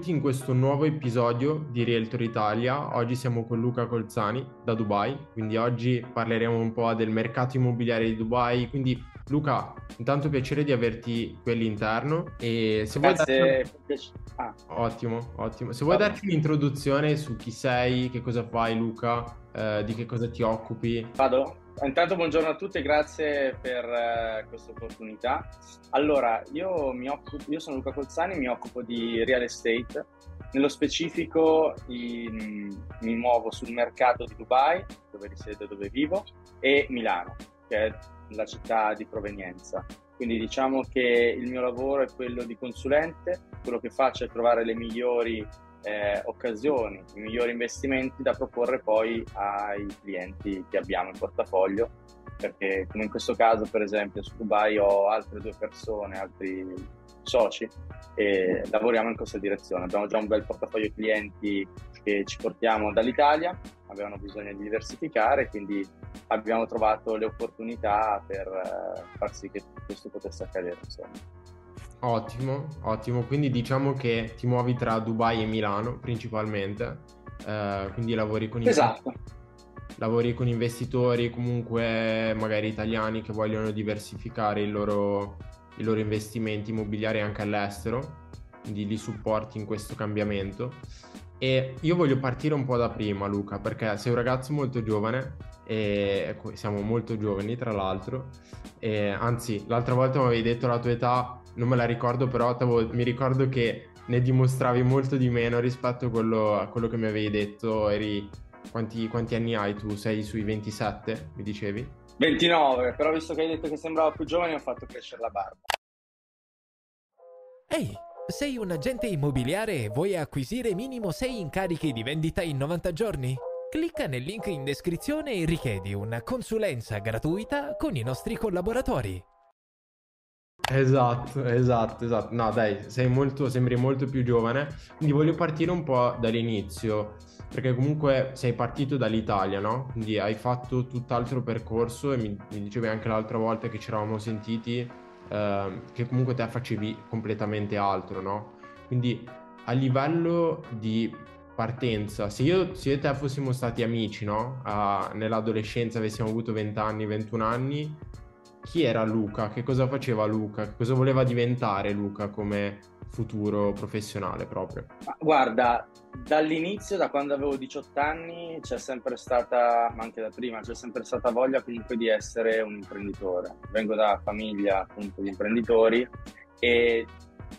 benvenuti in questo nuovo episodio di Realtor Italia. Oggi siamo con Luca Colzani da Dubai, quindi oggi parleremo un po' del mercato immobiliare di Dubai. Quindi Luca, intanto piacere di averti qui all'interno e se vuoi Grazie. darci... ah. Ottimo, ottimo. Se vuoi Vabbè. darci un'introduzione su chi sei, che cosa fai Luca, eh, di che cosa ti occupi. Vado? Intanto buongiorno a tutti e grazie per uh, questa opportunità. Allora, io, occupo, io, sono Luca Colzani, mi occupo di real estate. Nello specifico in, mi muovo sul mercato di Dubai, dove risiedo, dove vivo, e Milano, che è la città di provenienza. Quindi diciamo che il mio lavoro è quello di consulente, quello che faccio è trovare le migliori eh, occasioni, i migliori investimenti da proporre poi ai clienti che abbiamo in portafoglio, perché come in questo caso per esempio su Dubai ho altre due persone, altri soci e lavoriamo in questa direzione. Abbiamo già un bel portafoglio clienti che ci portiamo dall'Italia, avevano bisogno di diversificare, quindi abbiamo trovato le opportunità per eh, far sì che questo potesse accadere. Insomma. Ottimo, ottimo. Quindi diciamo che ti muovi tra Dubai e Milano principalmente, eh, quindi lavori con, esatto. lavori con investitori comunque magari italiani che vogliono diversificare i loro, i loro investimenti immobiliari anche all'estero, quindi li supporti in questo cambiamento. E io voglio partire un po' da prima, Luca, perché sei un ragazzo molto giovane, e siamo molto giovani tra l'altro, e, anzi l'altra volta mi avevi detto la tua età non me la ricordo, però mi ricordo che ne dimostravi molto di meno rispetto a quello, a quello che mi avevi detto. Eri, quanti, quanti, anni hai tu? Sei sui 27, mi dicevi? 29, però visto che hai detto che sembrava più giovane ho fatto crescere la barba. Ehi, sei un agente immobiliare e vuoi acquisire minimo 6 incarichi di vendita in 90 giorni? Clicca nel link in descrizione e richiedi una consulenza gratuita con i nostri collaboratori. Esatto, esatto, esatto. No, dai, molto, sembri molto più giovane. Quindi voglio partire un po' dall'inizio, perché comunque sei partito dall'Italia, no? Quindi hai fatto tutt'altro percorso e mi, mi dicevi anche l'altra volta che ci eravamo sentiti eh, che comunque te facevi completamente altro, no? Quindi a livello di partenza, se io, se io e te fossimo stati amici, no? Uh, nell'adolescenza avessimo avuto 20 anni, 21 anni, chi era Luca, che cosa faceva Luca, che cosa voleva diventare Luca come futuro professionale proprio? Guarda, dall'inizio, da quando avevo 18 anni, c'è sempre stata, ma anche da prima, c'è sempre stata voglia comunque di essere un imprenditore. Vengo da famiglia appunto di imprenditori e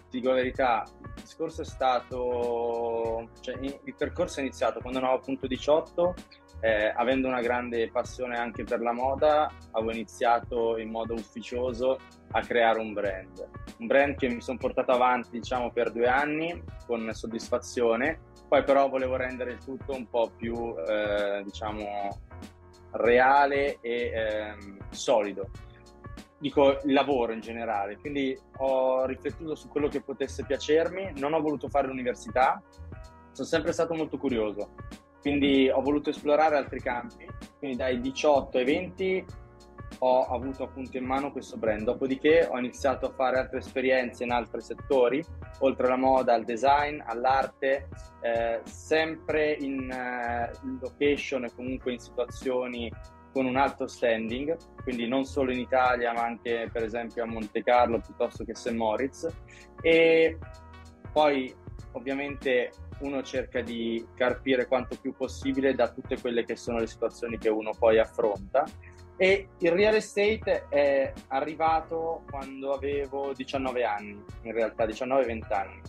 ti dico la verità, il discorso è stato, cioè il percorso è iniziato quando avevo appunto 18 eh, avendo una grande passione anche per la moda, avevo iniziato in modo ufficioso a creare un brand. Un brand che mi sono portato avanti, diciamo, per due anni con soddisfazione. Poi però volevo rendere il tutto un po' più, eh, diciamo, reale e eh, solido. Dico il lavoro in generale, quindi ho riflettuto su quello che potesse piacermi, non ho voluto fare l'università, sono sempre stato molto curioso quindi ho voluto esplorare altri campi, quindi dai 18 ai 20 ho avuto appunto in mano questo brand, dopodiché ho iniziato a fare altre esperienze in altri settori, oltre alla moda, al design, all'arte, eh, sempre in, eh, location e comunque in situazioni con un alto standing, quindi non solo in Italia ma anche per esempio a Monte Carlo piuttosto che St. Moritz e poi ovviamente uno cerca di carpire quanto più possibile da tutte quelle che sono le situazioni che uno poi affronta. E il real estate è arrivato quando avevo 19 anni, in realtà 19-20 anni.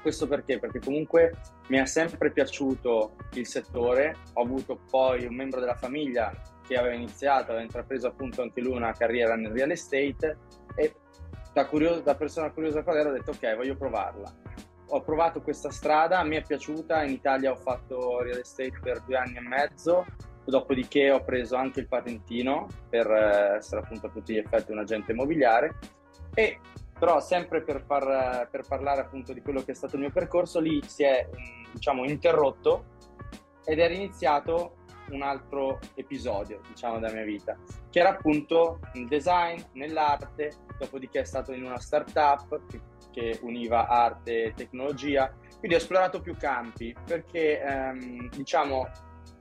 Questo perché? Perché comunque mi è sempre piaciuto il settore, ho avuto poi un membro della famiglia che aveva iniziato, aveva intrapreso appunto anche lui una carriera nel real estate e da, curioso, da persona curiosa qual era ho detto ok voglio provarla ho provato questa strada, mi è piaciuta, in Italia ho fatto real estate per due anni e mezzo, dopodiché ho preso anche il patentino per eh, essere appunto a tutti gli effetti un agente immobiliare. E però sempre per, far, per parlare appunto di quello che è stato il mio percorso, lì si è diciamo interrotto ed è riniziato un altro episodio, diciamo, della mia vita, che era appunto il design, nell'arte, dopodiché è stato in una startup che, che univa arte e tecnologia, quindi ho esplorato più campi perché, ehm, diciamo,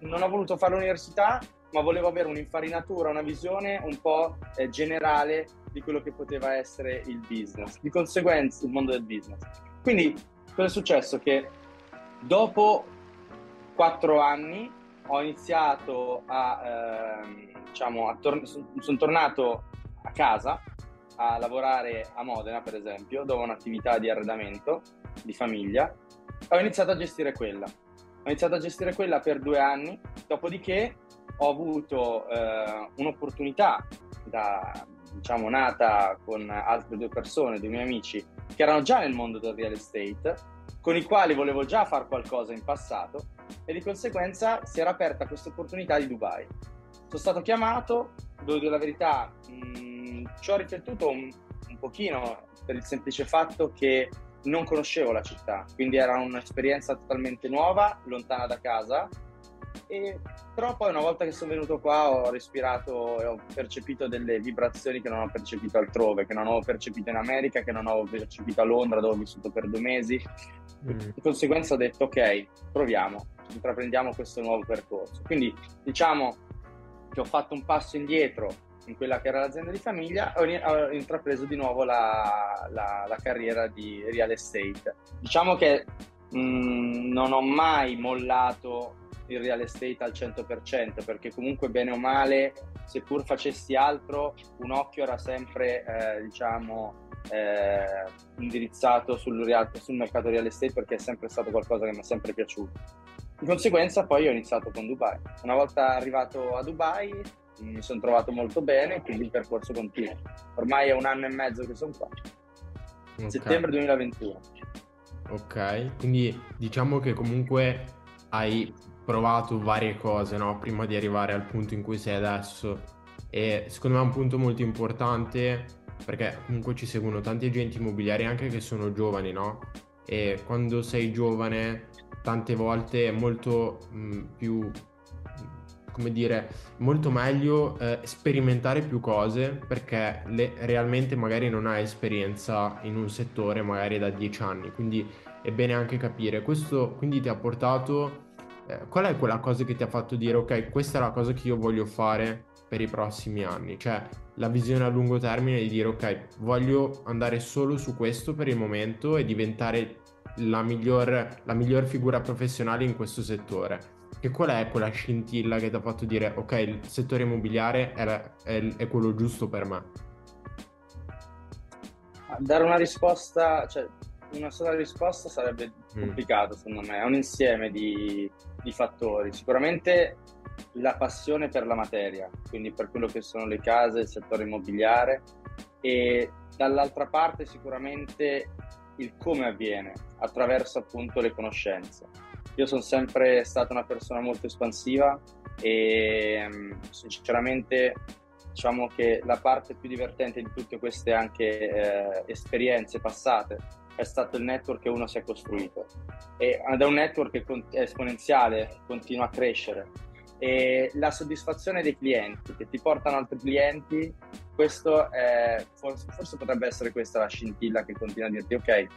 non ho voluto fare l'università, ma volevo avere un'infarinatura, una visione un po' eh, generale di quello che poteva essere il business, di conseguenza il mondo del business. Quindi cosa è successo? Che dopo quattro anni ho iniziato a, eh, diciamo, tor- sono tornato a casa a lavorare a Modena, per esempio, dove ho un'attività di arredamento di famiglia. Ho iniziato a gestire quella. Ho iniziato a gestire quella per due anni, dopodiché ho avuto eh, un'opportunità da, diciamo, nata con altre due persone, due miei amici, che erano già nel mondo del real estate, con i quali volevo già fare qualcosa in passato e di conseguenza si era aperta questa opportunità di Dubai. Sono stato chiamato, devo dire la verità, mh, mm, ci ho riflettuto un, un pochino per il semplice fatto che non conoscevo la città, quindi era un'esperienza totalmente nuova, lontana da casa e, però poi una volta che sono venuto qua ho respirato e ho percepito delle vibrazioni che non ho percepito altrove, che non ho percepito in America, che non ho percepito a Londra dove ho vissuto per due mesi. Mm. Di conseguenza ho detto ok, proviamo, intraprendiamo questo nuovo percorso. Quindi diciamo che ho fatto un passo indietro in quella che era l'azienda di famiglia ho, intrapreso di nuovo la, la, la, carriera di real estate. Diciamo che mh, mm, non ho mai mollato il real estate al 100% perché comunque bene o male seppur facessi altro un occhio era sempre eh, diciamo eh, indirizzato sul, real, sul mercato real estate perché è sempre stato qualcosa che mi è sempre piaciuto di conseguenza poi ho iniziato con Dubai una volta arrivato a Dubai mi sono trovato molto bene quindi il percorso continua ormai è un anno e mezzo che sono qua okay. settembre 2021 ok quindi diciamo che comunque hai provato varie cose, no? Prima di arrivare al punto in cui sei adesso. E secondo me è un punto molto importante perché comunque ci seguono tanti agenti immobiliari anche che sono giovani, no? E quando sei giovane tante volte è molto mh, più come dire, molto meglio eh, sperimentare più cose perché le, realmente magari non hai esperienza in un settore magari da dieci anni, quindi è bene anche capire. Questo quindi ti ha portato eh, qual è quella cosa che ti ha fatto dire ok, questa è la cosa che io voglio fare per i prossimi anni? Cioè la visione a lungo termine di dire ok, voglio andare solo su questo per il momento e diventare la miglior, la miglior figura professionale in questo settore. E qual è quella scintilla che ti ha fatto dire ok, il settore immobiliare è, la, è, è quello giusto per me? Dare una risposta, cioè una sola risposta sarebbe mm. complicato secondo me, è un insieme di, di, fattori. Sicuramente la passione per la materia, quindi per quello che sono le case, il settore immobiliare e dall'altra parte sicuramente il come avviene attraverso appunto le conoscenze. Io sono sempre stata una persona molto espansiva e mm, sinceramente diciamo che la parte più divertente di tutte queste anche eh, esperienze passate è stato il network che uno si è costruito. Ed è un network che è esponenziale, continua a crescere. E la soddisfazione dei clienti che ti portano altri clienti, questo è, forse, forse potrebbe essere questa la scintilla che continua a dirti ok,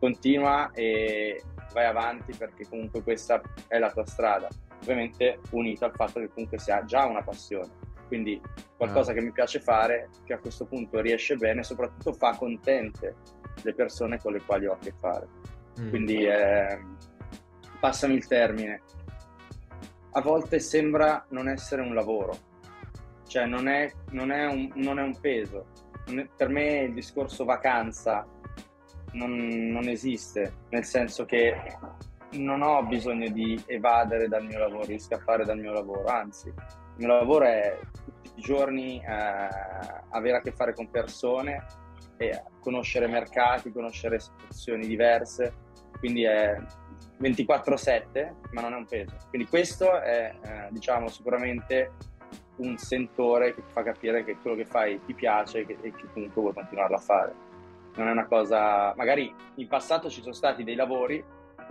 continua e vai avanti perché comunque questa è la tua strada, ovviamente unito al fatto che comunque si ha già una passione, quindi qualcosa ah. che mi piace fare, che a questo punto riesce bene, soprattutto fa contente le persone con le quali ho a che fare. Mm. Quindi eh, passami il termine. A volte sembra non essere un lavoro, cioè non è, non è, un, non è un, peso. Per me il discorso vacanza non, non esiste, nel senso che non ho bisogno di evadere dal mio lavoro, di scappare dal mio lavoro, anzi, il mio lavoro è tutti i giorni eh, avere a che fare con persone e conoscere mercati, conoscere situazioni diverse, quindi è 24/7, ma non è un peso. Quindi questo è, eh, diciamo, sicuramente un sentore che ti fa capire che quello che fai ti piace e che, e che comunque vuoi continuarlo a fare. Non è una cosa... Magari in passato ci sono stati dei lavori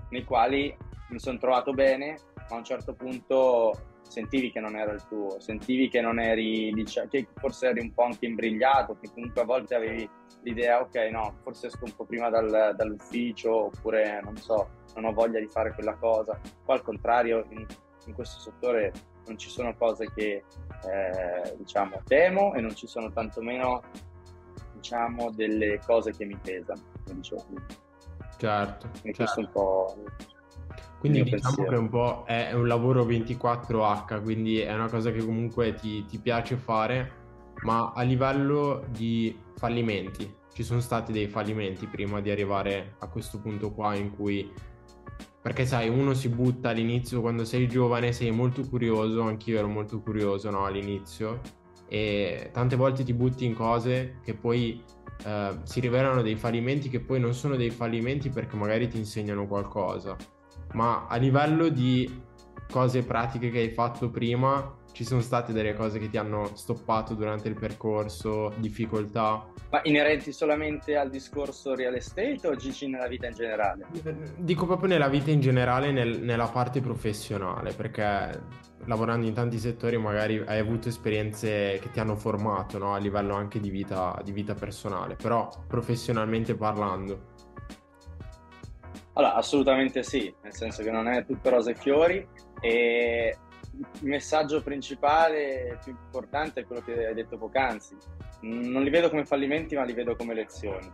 nei quali mi sono trovato bene, ma a un certo punto sentivi che non era il tuo, sentivi che non eri, diciamo, che forse eri un po' anche imbrigliato, che comunque a volte avevi l'idea, ok, no, forse esco un po' prima dal, dall'ufficio, oppure non so, non ho voglia di fare quella cosa. Qua al contrario, in, in questo settore non ci sono cose che eh, diciamo temo e non ci sono tantomeno diciamo delle cose che mi pesano, come dicevo prima. Certo. E certo. questo un po' Quindi diciamo pensiero. che un po' è un lavoro 24H, quindi è una cosa che comunque ti, ti piace fare, ma a livello di fallimenti, ci sono stati dei fallimenti prima di arrivare a questo punto qua in cui perché sai, uno si butta all'inizio quando sei giovane, sei molto curioso, anch'io ero molto curioso no, all'inizio, e tante volte ti butti in cose che poi eh, si rivelano dei fallimenti che poi non sono dei fallimenti perché magari ti insegnano qualcosa. Ma a livello di cose pratiche che hai fatto prima, ci sono state delle cose che ti hanno stoppato durante il percorso, difficoltà? Ma inerenti solamente al discorso real estate o Gigi nella vita in generale? Dico proprio nella vita in generale, nel, nella parte professionale, perché lavorando in tanti settori magari hai avuto esperienze che ti hanno formato no? a livello anche di vita, di vita personale, però professionalmente parlando. Allora, assolutamente sì, nel senso che non è tutto rose e fiori e il messaggio principale più importante è quello che hai detto poc'anzi. Non li vedo come fallimenti, ma li vedo come lezioni.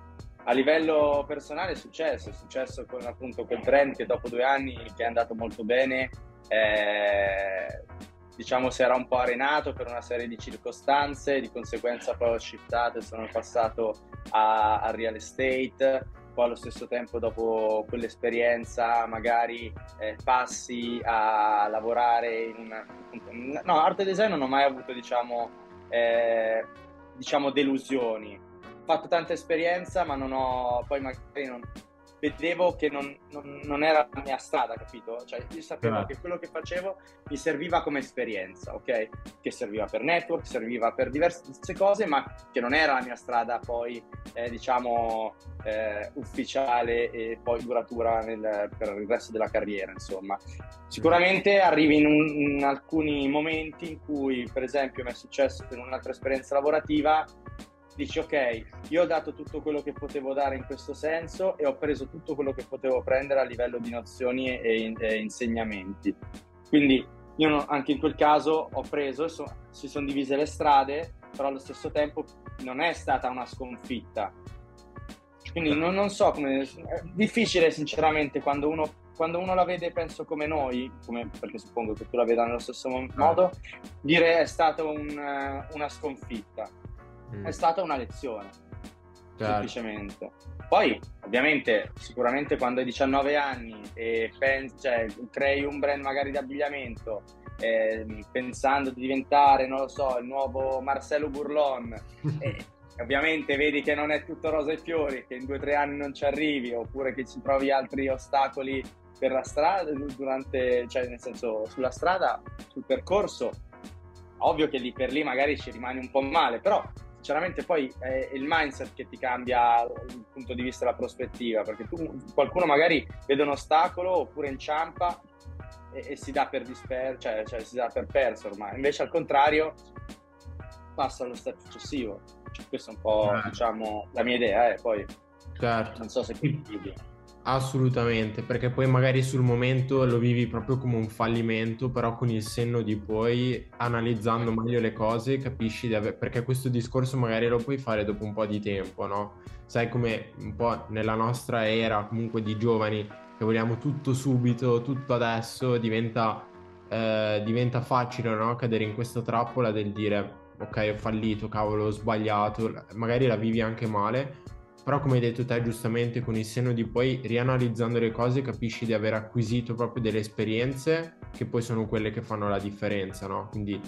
A livello personale è successo, è successo con appunto quel brand che dopo due anni che è andato molto bene, eh, diciamo si era un po' arenato per una serie di circostanze, di conseguenza poi ho shiftato e sono passato a, a real estate poi allo stesso tempo dopo quell'esperienza magari eh, passi a lavorare in una... No, arte design non ho mai avuto diciamo, eh, diciamo delusioni. Ho fatto tanta esperienza ma non ho... poi magari non, vedevo che non, non, non, era la mia strada, capito? Cioè, io sapevo ah. che quello che facevo mi serviva come esperienza, ok? Che serviva per network, serviva per diverse cose, ma che non era la mia strada poi, eh, diciamo, eh, ufficiale e poi duratura nel, per il resto della carriera, insomma. Sicuramente arrivi in, un, in alcuni momenti in cui, per esempio, mi è successo in un'altra esperienza lavorativa, dici ok, io ho dato tutto quello che potevo dare in questo senso e ho preso tutto quello che potevo prendere a livello di nozioni e, e insegnamenti. Quindi io no, anche in quel caso ho preso, so, si sono divise le strade, però allo stesso tempo non è stata una sconfitta. Quindi non, non so come... È difficile sinceramente quando uno, quando uno la vede, penso come noi, come, perché suppongo che tu la veda nello stesso modo, dire è stata un, una sconfitta mm. è stata una lezione, certo. semplicemente. Poi, ovviamente, sicuramente quando hai 19 anni e pensi, cioè, crei un brand magari di abbigliamento eh, pensando di diventare, non lo so, il nuovo Marcello Burlon e ovviamente vedi che non è tutto rosa e fiori, che in due o tre anni non ci arrivi oppure che ci trovi altri ostacoli per la strada, durante, cioè nel senso sulla strada, sul percorso, ovvio che lì per lì magari ci rimani un po' male, però sinceramente poi è il mindset che ti cambia il punto di vista della prospettiva, perché tu, qualcuno magari vede un ostacolo oppure inciampa e, e si dà per disper- cioè, cioè, si dà per perso ormai, invece al contrario passa allo step successivo. Cioè, questa è un po' eh. diciamo la mia idea, eh, poi certo. non so se condividi. Assolutamente, perché poi magari sul momento lo vivi proprio come un fallimento, però con il senno di poi, analizzando meglio le cose, capisci di avere... perché questo discorso magari lo puoi fare dopo un po' di tempo, no? Sai come un po' nella nostra era comunque di giovani che vogliamo tutto subito, tutto adesso, diventa, eh, diventa facile, no? Cadere in questa trappola del dire ok ho fallito, cavolo ho sbagliato, magari la vivi anche male però come hai detto te giustamente con il senno di poi rianalizzando le cose capisci di aver acquisito proprio delle esperienze che poi sono quelle che fanno la differenza, no? Quindi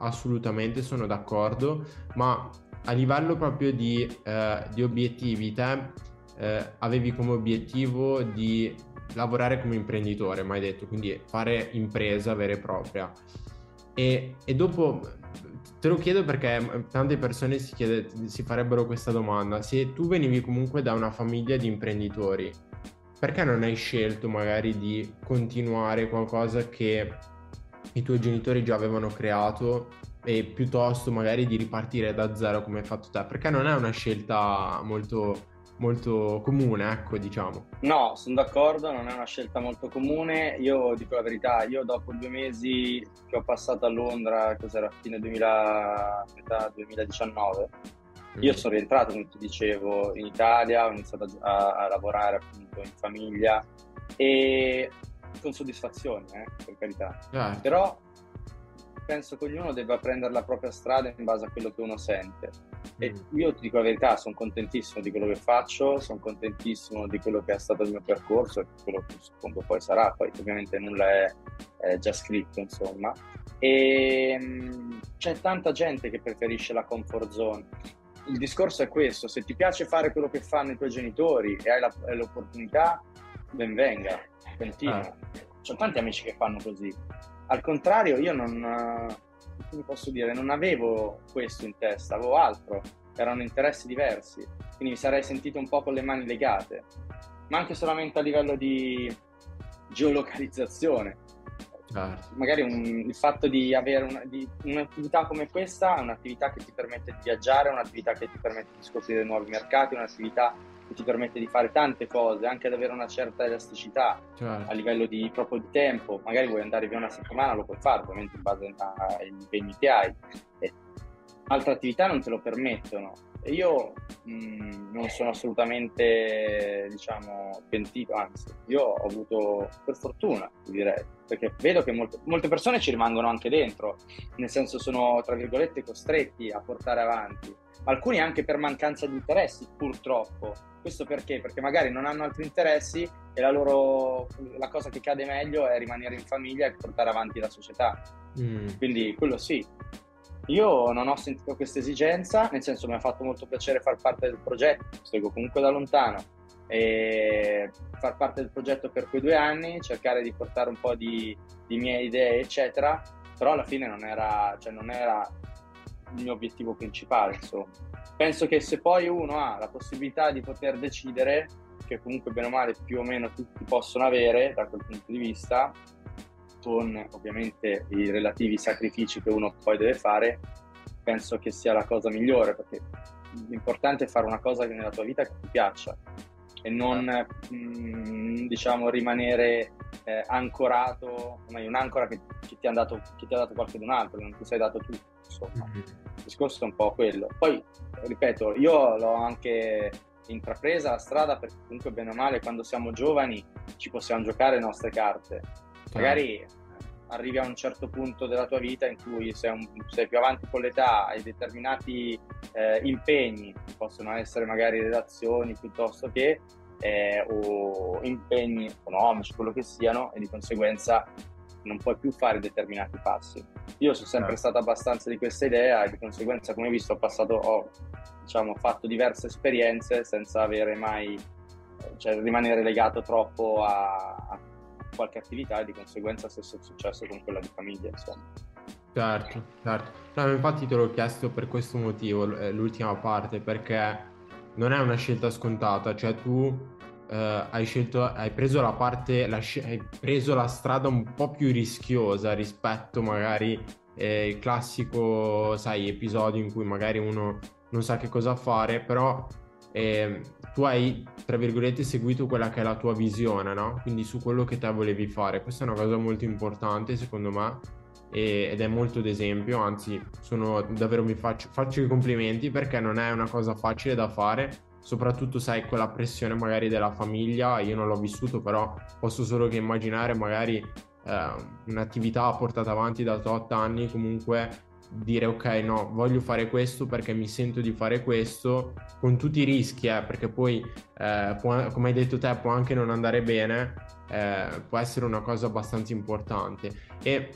assolutamente sono d'accordo, ma a livello proprio di, eh, di obiettivi, te eh, avevi come obiettivo di lavorare come imprenditore, mai detto, quindi fare impresa vera e propria. E, e dopo Te lo chiedo perché mm, tante persone si, chiede, si farebbero questa domanda. Se tu venivi comunque da una famiglia di imprenditori, perché non hai scelto magari di continuare qualcosa che i tuoi genitori già avevano creato e piuttosto magari di ripartire da zero come hai fatto te, perché non è una scelta molto, molto comune, ecco, diciamo. No, sono d'accordo, non è una scelta molto comune. Io dico la verità, io dopo due mesi che ho passato a Londra, cos'era, fine 2000, metà 2019, io mm. sono rientrato, come ti dicevo, in Italia, ho iniziato a, a lavorare appunto in famiglia e con soddisfazione, eh, per carità. Certo. Però penso che ognuno debba prendere la propria strada in base a quello che uno sente. E mm. io ti dico la verità, sono contentissimo di quello che faccio, sono contentissimo di quello che è stato il mio percorso e quello che suppongo poi sarà, poi ovviamente nulla è, è già scritto, insomma. E ehm, c'è tanta gente che preferisce la comfort zone. Il discorso è questo, se ti piace fare quello che fanno i tuoi genitori e hai, la, hai l'opportunità, ben venga, continua. Ah. C'ho tanti amici che fanno così al contrario, io non, eh, come posso dire, non avevo questo in testa, avevo altro, erano interessi diversi, quindi mi sarei sentito un po' con le mani legate, ma anche solamente a livello di geolocalizzazione. Certo. Magari un, il fatto di avere una, di, un'attività come questa è un'attività che ti permette di viaggiare, un'attività che ti permette di scoprire nuovi mercati, un'attività che ti permette di fare tante cose, anche ad avere una certa elasticità certo. a livello di, proprio di tempo. Magari vuoi andare via una settimana, lo puoi fare, ovviamente in base agli impegni che hai. E altre attività non te lo permettono. Io mh, mm, non sono assolutamente, diciamo, pentito, anzi, io ho avuto, per fortuna, direi, perché vedo che molte, molte persone ci rimangono anche dentro, nel senso sono, tra virgolette, costretti a portare avanti alcuni anche per mancanza di interessi, purtroppo. Questo perché? Perché magari non hanno altri interessi e la loro la cosa che cade meglio è rimanere in famiglia e portare avanti la società. Mm. Quindi quello sì. Io non ho sentito questa esigenza, nel senso mi ha fatto molto piacere far parte del progetto, seguo comunque da lontano e far parte del progetto per quei due anni, cercare di portare un po' di, di mie idee, eccetera, però alla fine non era, cioè non era il mio obiettivo principale, insomma. Penso che se poi uno ha la possibilità di poter decidere, che comunque bene o male più o meno tutti possono avere da quel punto di vista, con ovviamente i relativi sacrifici che uno poi deve fare, penso che sia la cosa migliore, perché l'importante è fare una cosa nella tua vita che ti piaccia e non mh, mm, diciamo rimanere eh, ancorato, meglio un'ancora che, che, ti ha dato, che ti ha dato qualcun altro, non ti sei dato tu insomma. Mm-hmm. Il discorso è un po' quello. Poi, ripeto, io l'ho anche intrapresa la strada perché comunque bene o male quando siamo giovani ci possiamo giocare le nostre carte. Magari arrivi a un certo punto della tua vita in cui sei, un, sei più avanti con l'età, hai determinati eh, impegni, possono essere magari relazioni piuttosto che eh, o impegni economici, quello che siano, e di conseguenza non puoi più fare determinati passi. Io sono sempre eh. stato abbastanza di questa idea e di conseguenza, come hai visto, ho passato, ho diciamo, fatto diverse esperienze senza avere mai, cioè rimanere legato troppo a, a qualche attività e di conseguenza stesso successo con quella di famiglia, insomma. Certo, certo. No, infatti te l'ho chiesto per questo motivo, eh, l'ultima parte, perché non è una scelta scontata, cioè tu eh, hai scelto, hai preso la parte, la, hai preso la strada un po' più rischiosa rispetto magari eh, il classico, sai, episodio in cui magari uno non sa che cosa fare, però eh, tu hai, tra virgolette, seguito quella che è la tua visione, no? Quindi su quello che te volevi fare. Questa è una cosa molto importante, secondo me, ed è molto d'esempio, anzi, sono davvero mi faccio, faccio i complimenti perché non è una cosa facile da fare soprattutto sai quella pressione magari della famiglia, io non l'ho vissuto però posso solo che immaginare magari eh, un'attività portata avanti da 8 anni comunque dire ok no voglio fare questo perché mi sento di fare questo con tutti i rischi eh, perché poi eh, può, come hai detto te può anche non andare bene eh, può essere una cosa abbastanza importante e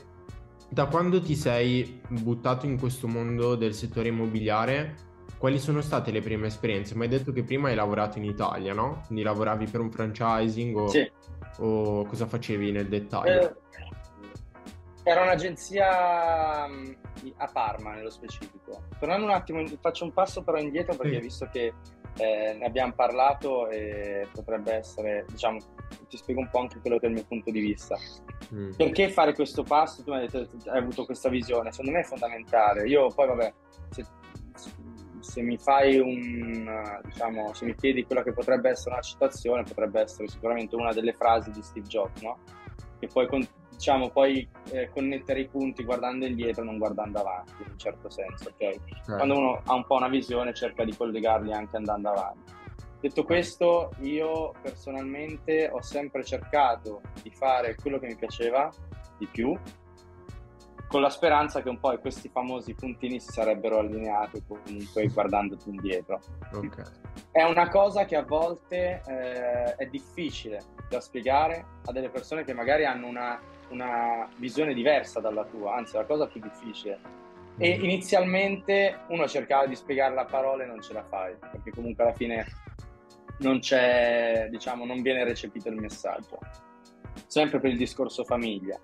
da quando ti sei buttato in questo mondo del settore immobiliare quali sono state le prime esperienze? Mi hai detto che prima hai lavorato in Italia, no? Quindi lavoravi per un franchising o, sì. o cosa facevi nel dettaglio? Eh, era un'agenzia mm, a Parma nello specifico. Tornando un attimo, faccio un passo però indietro perché sì. visto che eh, ne abbiamo parlato e potrebbe essere, diciamo, ti spiego un po' anche quello che è il mio punto di vista. Mm. Perché fare questo passo? Tu mi hai detto hai avuto questa visione, secondo me è fondamentale. Io poi, vabbè, se, se mi fai un, diciamo, se mi chiedi quella che potrebbe essere una citazione, potrebbe essere sicuramente una delle frasi di Steve Jobs, no? Che poi, diciamo, poi eh, connettere i punti guardando indietro, non guardando avanti, in un certo senso, ok? Eh. Quando uno ha un po' una visione, cerca di collegarli anche andando avanti. Detto questo, io personalmente ho sempre cercato di fare quello che mi piaceva di più, con la speranza che un po' questi famosi puntini si sarebbero allineati comunque guardandoti indietro. Okay. È una cosa che a volte eh, è difficile da spiegare a delle persone che magari hanno una, una visione diversa dalla tua, anzi la cosa più difficile. E mm. inizialmente uno cercava di spiegarla a parole e non ce la fai, perché comunque alla fine non c'è, diciamo, non viene recepito il messaggio. Sempre per il discorso famiglia.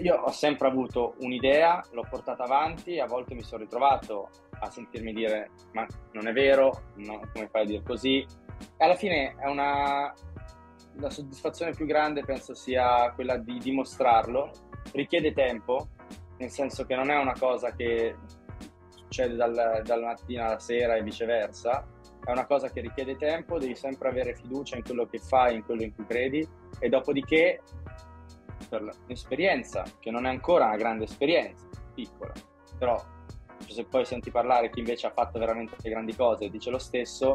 Io ho sempre avuto un'idea, l'ho portata avanti e a volte mi sono ritrovato a sentirmi dire ma non è vero, no, come fai a dire così? E alla fine è una... la soddisfazione più grande penso sia quella di dimostrarlo, richiede tempo, nel senso che non è una cosa che succede dal, dal mattino alla sera e viceversa, è una cosa che richiede tempo, devi sempre avere fiducia in quello che fai, in quello in cui credi e dopodiché per l'esperienza, che non è ancora una grande esperienza, piccola, però se poi senti parlare chi invece ha fatto veramente grandi cose e dice lo stesso,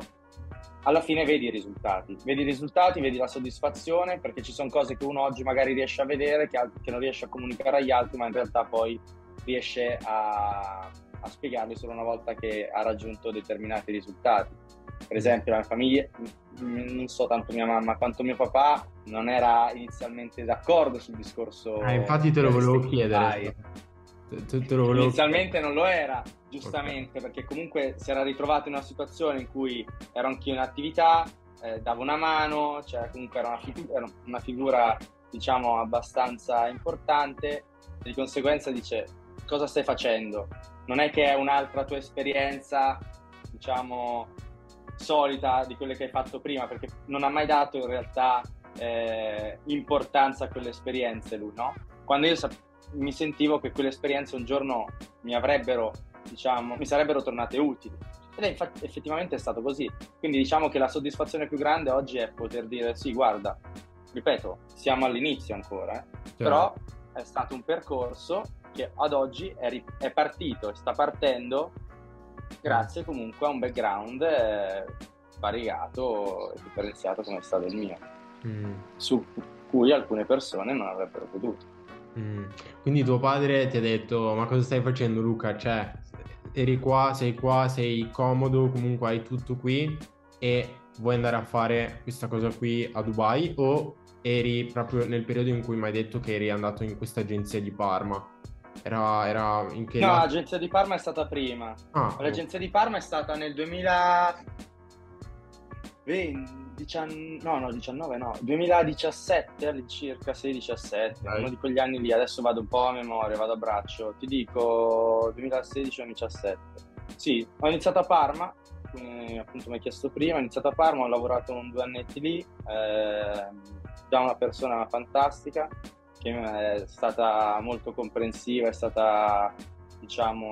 alla fine vedi i risultati, vedi i risultati, vedi la soddisfazione, perché ci sono cose che uno oggi magari riesce a vedere, che, che non riesce a comunicare agli altri, ma in realtà poi riesce a, a spiegarli solo una volta che ha raggiunto determinati risultati per esempio la mia famiglia, non so tanto mia mamma quanto mio papà, non era inizialmente d'accordo sul discorso. Ah, infatti te lo volevo chiedere. Te, te lo volevo inizialmente non lo era, giustamente, okay. perché comunque si era ritrovato in una situazione in cui ero anch'io in attività, eh, davo una mano, cioè comunque era una, figura, era una figura diciamo abbastanza importante, di conseguenza dice cosa stai facendo? Non è che è un'altra tua esperienza, diciamo, solita di quelle che hai fatto prima, perché non ha mai dato in realtà eh, importanza a quelle esperienze lui, no? Quando io sap- mi sentivo che quelle esperienze un giorno mi avrebbero, diciamo, mi sarebbero tornate utili. Ed è infatti, effettivamente è stato così. Quindi diciamo che la soddisfazione più grande oggi è poter dire sì, guarda, ripeto, siamo all'inizio ancora, eh? certo. però è stato un percorso che ad oggi è, ri- è partito e sta partendo grazie comunque a un background eh, variegato e differenziato come è stato il mio, mm. su cui alcune persone non avrebbero potuto. Mm. Quindi tuo padre ti ha detto, ma cosa stai facendo Luca? Cioè, eri qua, sei qua, sei comodo, comunque hai tutto qui e vuoi andare a fare questa cosa qui a Dubai o eri proprio nel periodo in cui mi hai detto che eri andato in questa agenzia di Parma? Era, era in che No, lato? l'agenzia di Parma è stata prima. Ah, l'agenzia oh. di Parma è stata nel 2020, no, no, 19 no, 2017 all'incirca, 6-17, uno di quegli anni lì, adesso vado un po' a memoria, vado a braccio, ti dico 2016 o 2017. Sì, ho iniziato a Parma, come appunto mi hai chiesto prima, ho iniziato a Parma, ho lavorato un due annetti lì, eh, da una persona fantastica, che è stata molto comprensiva, è stata diciamo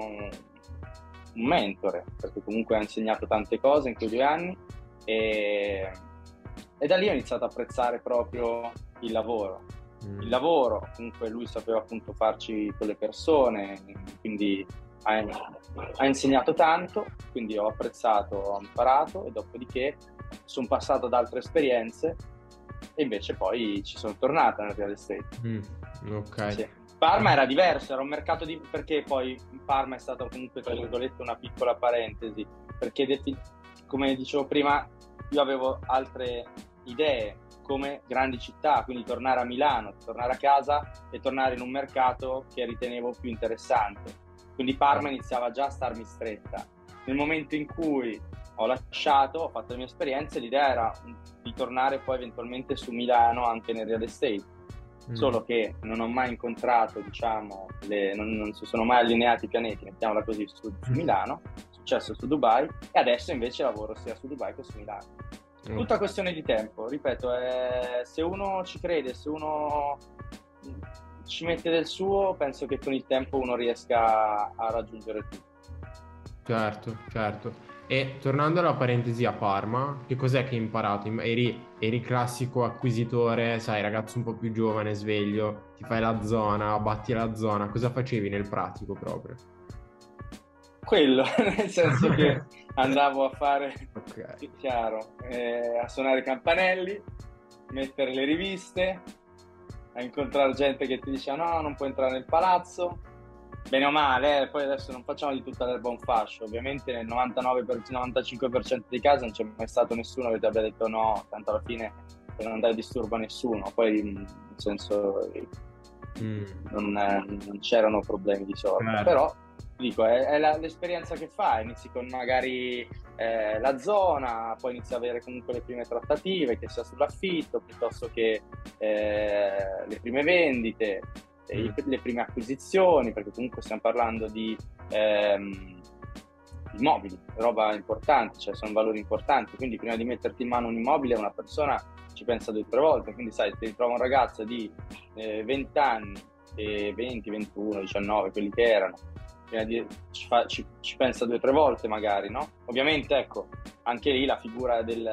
un mentore, perché comunque ha insegnato tante cose in quei due anni e, e da lì ho iniziato a apprezzare proprio il lavoro. Mm. Il lavoro, comunque lui sapeva appunto farci con le persone, quindi ha, ha insegnato tanto, quindi ho apprezzato, ho imparato e dopodiché sono passato ad altre esperienze e invece poi ci sono tornata nel real estate. Mm, ok. Sì. Parma era diverso, era un mercato di... perché poi Parma è stata comunque, tra virgolette, una piccola parentesi, perché come dicevo prima, io avevo altre idee come grandi città, quindi tornare a Milano, tornare a casa e tornare in un mercato che ritenevo più interessante. Quindi Parma iniziava già a starmi stretta. Nel momento in cui ho lasciato, ho fatto le mie esperienze, l'idea era di tornare poi eventualmente su Milano anche nel real estate. Mm. Solo che non ho mai incontrato, diciamo, le, non, non, si sono mai allineati i pianeti, mettiamola così, su, su, mm. Milano. Su successo su Dubai e adesso invece lavoro sia su Dubai che su Milano. Tutta questione di tempo, ripeto, è, se uno ci crede, se uno ci mette del suo, penso che con il tempo uno riesca a raggiungere tutto. Certo, certo. E tornando alla parentesi a Parma, che cos'è che hai imparato? Eri, eri classico acquisitore, sai, ragazzo un po' più giovane, sveglio, ti fai la zona, batti la zona, cosa facevi nel pratico proprio? Quello, nel senso che andavo a fare, okay. chiaro, eh, a suonare i campanelli, mettere le riviste, a incontrare gente che ti dice no, non puoi entrare nel palazzo, bene o male, eh, poi adesso non facciamo di tutta l'erba un fascio, ovviamente nel 99-95% dei casi non c'è mai stato nessuno che ti abbia detto no, tanto alla fine per non dare disturbo a nessuno, poi nel senso mm. non, eh, non, c'erano problemi di sorta, certo. però dico, è, è la, l'esperienza che fai, inizi con magari eh, la zona, poi inizi ad avere comunque le prime trattative, che sia sull'affitto, piuttosto che eh, le prime vendite, mm. le prime acquisizioni, perché comunque stiamo parlando di ehm, immobili, roba importante, cioè sono valori importanti, quindi prima di metterti in mano un immobile una persona ci pensa due o tre volte, quindi sai, ti ritrova un ragazzo di eh, 20 anni, 20, 21, 19, quelli che erano, ci, fa, ci, ci, pensa due o tre volte magari, no? Ovviamente, ecco, anche lì la figura del,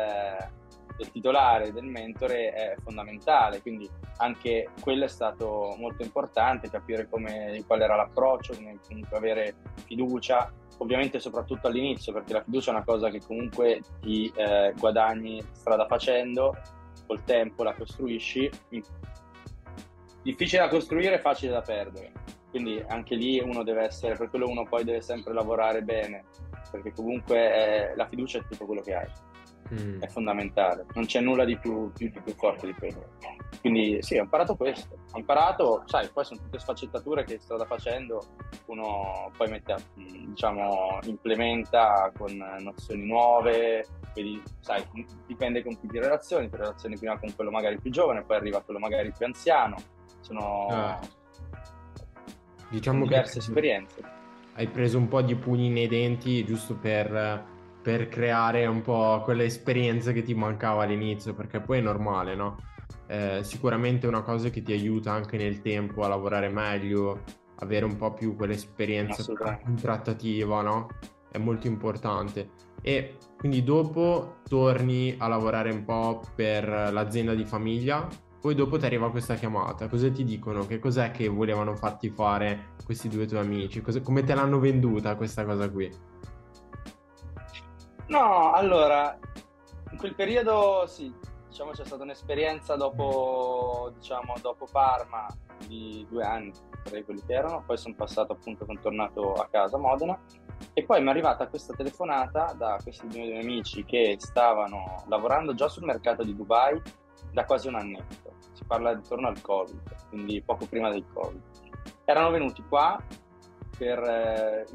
del, titolare, del mentore è fondamentale, quindi anche quello è stato molto importante, capire come, qual era l'approccio, comunque avere fiducia, ovviamente soprattutto all'inizio, perché la fiducia è una cosa che comunque ti eh, guadagni strada facendo, col tempo la costruisci, difficile da costruire, facile da perdere quindi anche lì uno deve essere, per quello uno poi deve sempre lavorare bene, perché comunque è, la fiducia è tutto quello che hai, mm. è fondamentale, non c'è nulla di più, più, di più forte di quello. Quindi sì, ho imparato questo, ho imparato, sai, poi sono tutte sfaccettature che strada facendo uno poi mette, diciamo, implementa con nozioni nuove, quindi sai, dipende con chi ti relazioni, ti relazioni prima con quello magari più giovane, poi arriva quello magari più anziano, sono... Ah Diciamo diverse che esperienze. Hai preso un po' di pugni nei denti giusto per, per creare un po' quell'esperienza che ti mancava all'inizio, perché poi è normale, no? Eh, sicuramente è una cosa che ti aiuta anche nel tempo a lavorare meglio, avere un po' più quell'esperienza trattativa, no? È molto importante. E quindi dopo torni a lavorare un po' per l'azienda di famiglia poi dopo ti arriva questa chiamata, cosa ti dicono? Che cos'è che volevano farti fare questi due tuoi amici? Cosa, come te l'hanno venduta questa cosa qui? No, allora, in quel periodo sì, diciamo c'è stata un'esperienza dopo, diciamo, dopo Parma di due anni, tre quelli che erano, poi sono passato appunto, sono tornato a casa a Modena e poi mi è arrivata questa telefonata da questi due amici che stavano lavorando già sul mercato di Dubai da quasi un annetto. Si parla intorno al Covid, quindi poco prima del Covid. Erano venuti qua per, eh,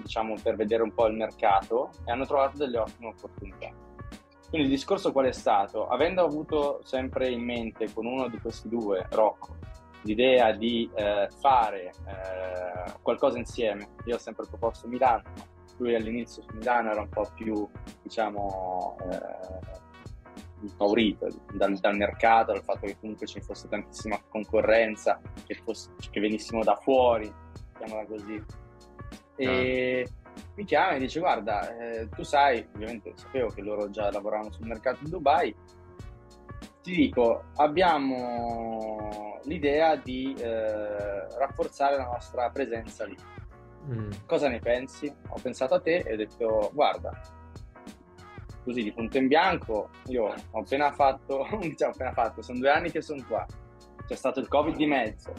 diciamo, per vedere un po' il mercato e hanno trovato delle ottime opportunità. Quindi il discorso qual è stato? Avendo avuto sempre in mente con uno di questi due, Rocco, l'idea di eh, fare eh, qualcosa insieme, io ho sempre proposto Milano, lui all'inizio su Milano era un po' più, diciamo, eh, impaurito dal, dal, mercato, dal fatto che comunque ci fosse tantissima concorrenza, che, fosse, che venissimo da fuori, chiamiamola così. E ah. mi chiama e dice guarda, eh, tu sai, ovviamente sapevo che loro già lavoravano sul mercato di Dubai, ti dico, abbiamo l'idea di eh, rafforzare la nostra presenza lì. Mm. Cosa ne pensi? Ho pensato a te e ho detto guarda, così di punto in bianco, io ho appena fatto, diciamo appena fatto, sono due anni che sono qua, c'è stato il Covid di mezzo,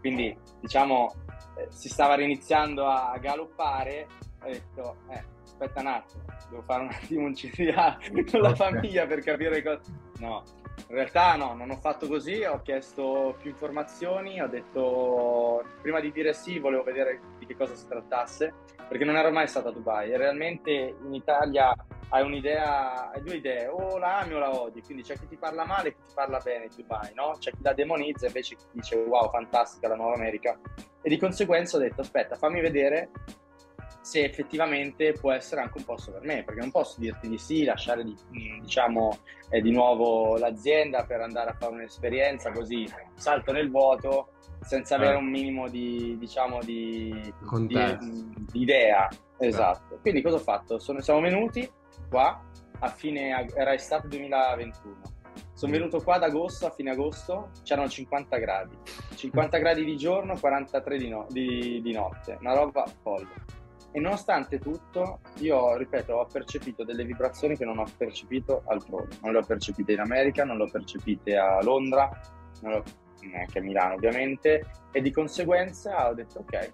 quindi diciamo eh, si stava riniziando a galoppare, ho detto, eh, aspetta un attimo, devo fare un attimo un CTA con la famiglia per capire cosa... No, in realtà no, non ho fatto così, ho chiesto più informazioni, ho detto, prima di dire sì, volevo vedere che cosa si trattasse, perché non ero mai stato a Dubai e realmente in Italia hai un'idea, hai due idee, o la ami o la odi, quindi c'è chi ti parla male e chi ti parla bene di Dubai, no? C'è chi la demonizza invece chi dice wow, fantastica la Nuova America. E di conseguenza ho detto, aspetta, fammi vedere se effettivamente può essere anche un posto per me, perché non posso dirti di sì, lasciare di, diciamo, eh, di nuovo l'azienda per andare a fare un'esperienza così salto nel vuoto senza avere un minimo di, diciamo, di, di, di idea. Esatto. Quindi cosa ho fatto? Sono, siamo venuti qua a fine, era estate 2021. Sono mm. venuto qua ad agosto, a fine agosto, c'erano 50 gradi. 50 gradi di giorno, 43 di, no, di, di notte. Una roba folle. E nonostante tutto, io, ripeto, ho percepito delle vibrazioni che non ho percepito altrove. Non le ho percepite in America, non le ho percepite a Londra, non le ho neanche a Milano ovviamente, e di conseguenza ho detto ok,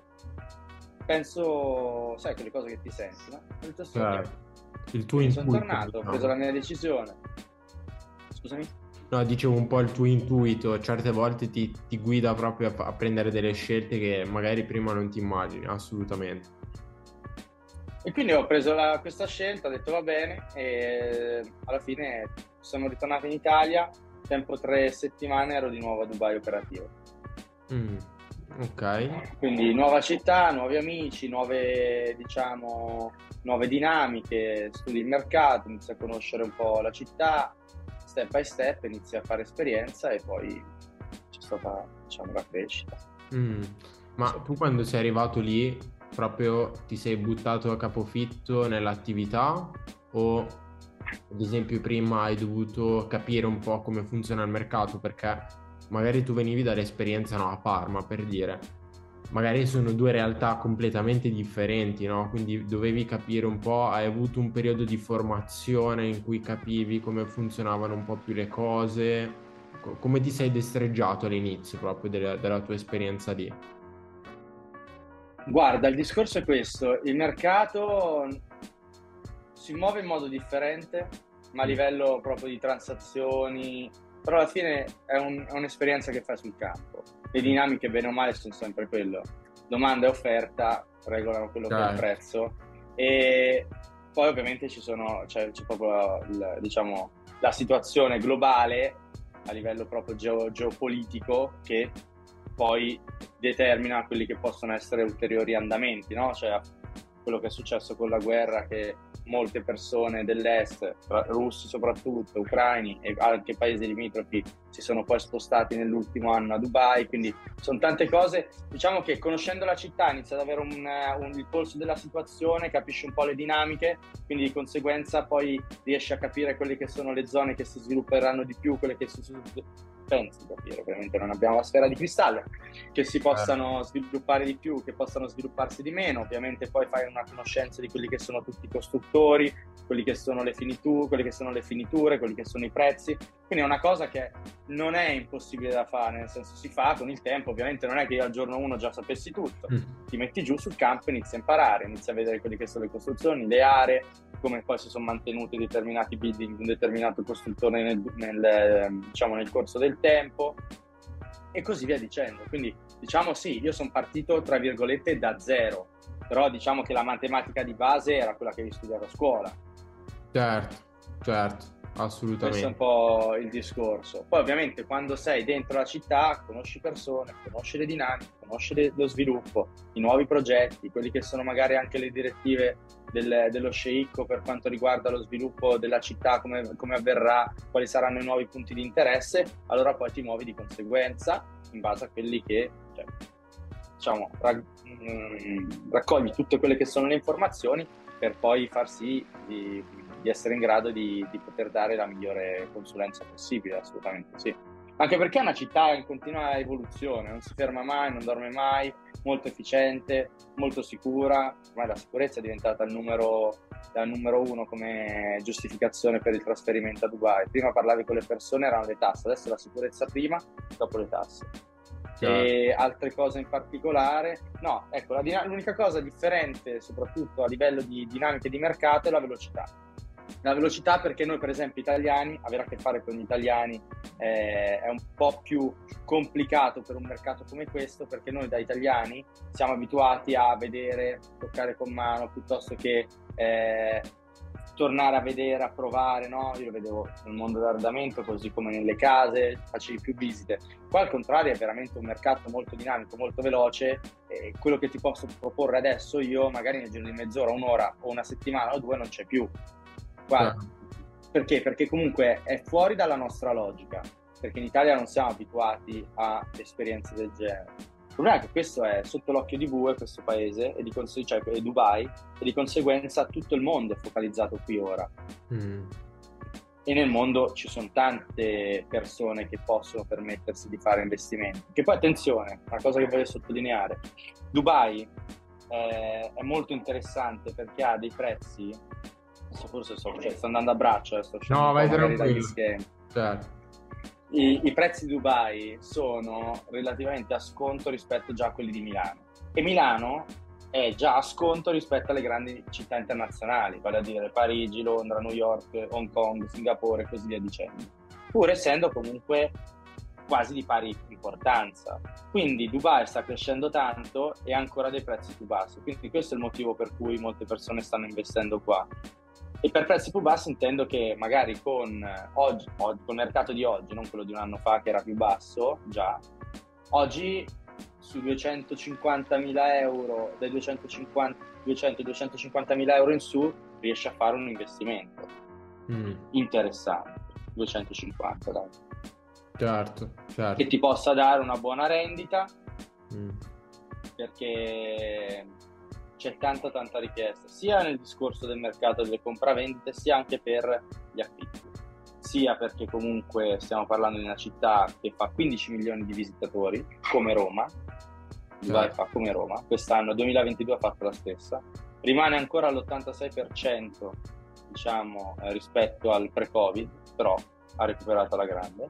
penso, sai quelle cose che ti senti, no? Ho detto, certo. Il tuo intuito. Sono tornato, ho preso la mia decisione. Scusami? No, dicevo un po' il tuo intuito, certe volte ti, ti guida proprio a, a, prendere delle scelte che magari prima non ti immagini, assolutamente. E quindi ho preso la, questa scelta, ho detto va bene e alla fine sono ritornato in Italia, tempo tre settimane ero di nuovo a Dubai operativo. Mm, ok. Quindi nuova città, nuovi amici, nuove diciamo nuove dinamiche, studi il mercato, inizi a conoscere un po' la città, step by step inizi a fare esperienza e poi c'è stata diciamo la crescita. Mm. Ma tu quando sei arrivato lì proprio ti sei buttato a capofitto nell'attività o ad esempio prima hai dovuto capire un po' come funziona il mercato perché magari tu venivi dall'esperienza no, a Parma per dire magari sono due realtà completamente differenti, no? Quindi dovevi capire un po', hai avuto un periodo di formazione in cui capivi come funzionavano un po' più le cose, come ti sei destreggiato all'inizio proprio della, della tua esperienza lì? Guarda, il discorso è questo, il mercato si muove in modo differente, ma a livello proprio di transazioni, però alla fine è, un, è un'esperienza che fai sul campo le dinamiche bene o male sono sempre quello. Domanda e offerta regolano quello che è il prezzo e poi ovviamente ci sono, cioè, c'è proprio il, diciamo, la situazione globale a livello proprio geo, geopolitico che poi determina quelli che possono essere ulteriori andamenti, no? Cioè quello che è successo con la guerra che molte persone dell'est, russi soprattutto, ucraini e anche paesi limitrofi si sono poi spostati nell'ultimo anno a Dubai, quindi sono tante cose, diciamo che conoscendo la città inizia ad avere un, un, il polso della situazione, capisci un po' le dinamiche, quindi di conseguenza poi riesci a capire quelle che sono le zone che si svilupperanno di più, quelle che si penso capire, ovviamente non abbiamo la sfera di cristallo, che si possano sviluppare di più, che possano svilupparsi di meno, ovviamente poi fai una conoscenza di quelli che sono tutti i costruttori, quelli che sono le finiture, quelle che sono le finiture, quelli che sono i prezzi, quindi è una cosa che non è impossibile da fare, nel senso si fa con il tempo, ovviamente non è che io al giorno 1 già sapessi tutto, mm. ti metti giù sul campo e inizi a imparare, inizi a vedere quelle che sono le costruzioni, le aree, come poi si sono mantenuti determinati building di un determinato costruttore nel, nel, diciamo, nel corso del tempo e così via dicendo. Quindi diciamo sì, io sono partito tra virgolette da zero, però diciamo che la matematica di base era quella che vi studiavo a scuola. Certo, certo. Assolutamente. Questo è un po' il discorso. Poi ovviamente quando sei dentro la città conosci persone, conosci le dinamiche, conosci lo sviluppo, i nuovi progetti, quelli che sono magari anche le direttive del, dello sceicco per quanto riguarda lo sviluppo della città, come, come, avverrà, quali saranno i nuovi punti di interesse, allora poi ti muovi di conseguenza in base a quelli che, cioè, diciamo, rag, mm, raccogli tutte quelle che sono le informazioni per poi far sì di di essere in grado di, di, poter dare la migliore consulenza possibile, assolutamente sì. Anche perché è una città in continua evoluzione, non si ferma mai, non dorme mai, molto efficiente, molto sicura, ormai la sicurezza è diventata il numero, il numero uno come giustificazione per il trasferimento a Dubai. Prima parlavi con le persone, erano le tasse, adesso la sicurezza prima, dopo le tasse. Chiaro. E altre cose in particolare, no, ecco, la, l'unica cosa differente, soprattutto a livello di dinamiche di mercato, è la velocità la velocità perché noi per esempio italiani, avere a che fare con gli italiani eh, è un po' più complicato per un mercato come questo perché noi da italiani siamo abituati a vedere, toccare con mano piuttosto che eh, tornare a vedere, a provare, no? Io lo vedevo nel mondo dell'arredamento, così come nelle case, facevi più visite. Qua al contrario è veramente un mercato molto dinamico, molto veloce e quello che ti posso proporre adesso io, magari nel giro di mezz'ora, un'ora o una settimana o due non c'è più. Qua, perché? Perché comunque è fuori dalla nostra logica, perché in Italia non siamo abituati a esperienze del genere il problema è che questo è sotto l'occhio di bue, questo paese, e di cons- cioè Dubai, e di conseguenza tutto il mondo è focalizzato qui ora. Mm. E nel mondo ci sono tante persone che possono permettersi di fare investimenti. Che poi attenzione, una cosa che voglio sottolineare, Dubai eh, è molto interessante perché ha dei prezzi, forse sto, cioè, sto andando a braccio, eh, sto no, vai tranquillo. Certo i, i, prezzi di Dubai sono relativamente a sconto rispetto già a quelli di Milano. E Milano è già a sconto rispetto alle grandi città internazionali, vale a dire Parigi, Londra, New York, Hong Kong, Singapore e così via dicendo. Pur essendo comunque quasi di pari importanza. Quindi Dubai sta crescendo tanto e ha ancora dei prezzi più bassi. Quindi questo è il motivo per cui molte persone stanno investendo qua. E per prezzi più bassi intendo che magari con, eh, oggi, con il mercato di oggi, non quello di un anno fa che era più basso già, oggi su 250.000 euro, dai 200-250.000 euro in su, riesci a fare un investimento mm. interessante. 250 dai. Certo, certo. Che ti possa dare una buona rendita, mm. perché c'è tanta tanta richiesta, sia nel discorso del mercato delle compravendite, sia anche per gli affitti. Sia perché comunque stiamo parlando di una città che fa 15 milioni di visitatori, come Roma, Dubai fa come Roma, quest'anno 2022 ha fatto la stessa, rimane ancora all'86% diciamo eh, rispetto al pre-Covid, però ha recuperato la grande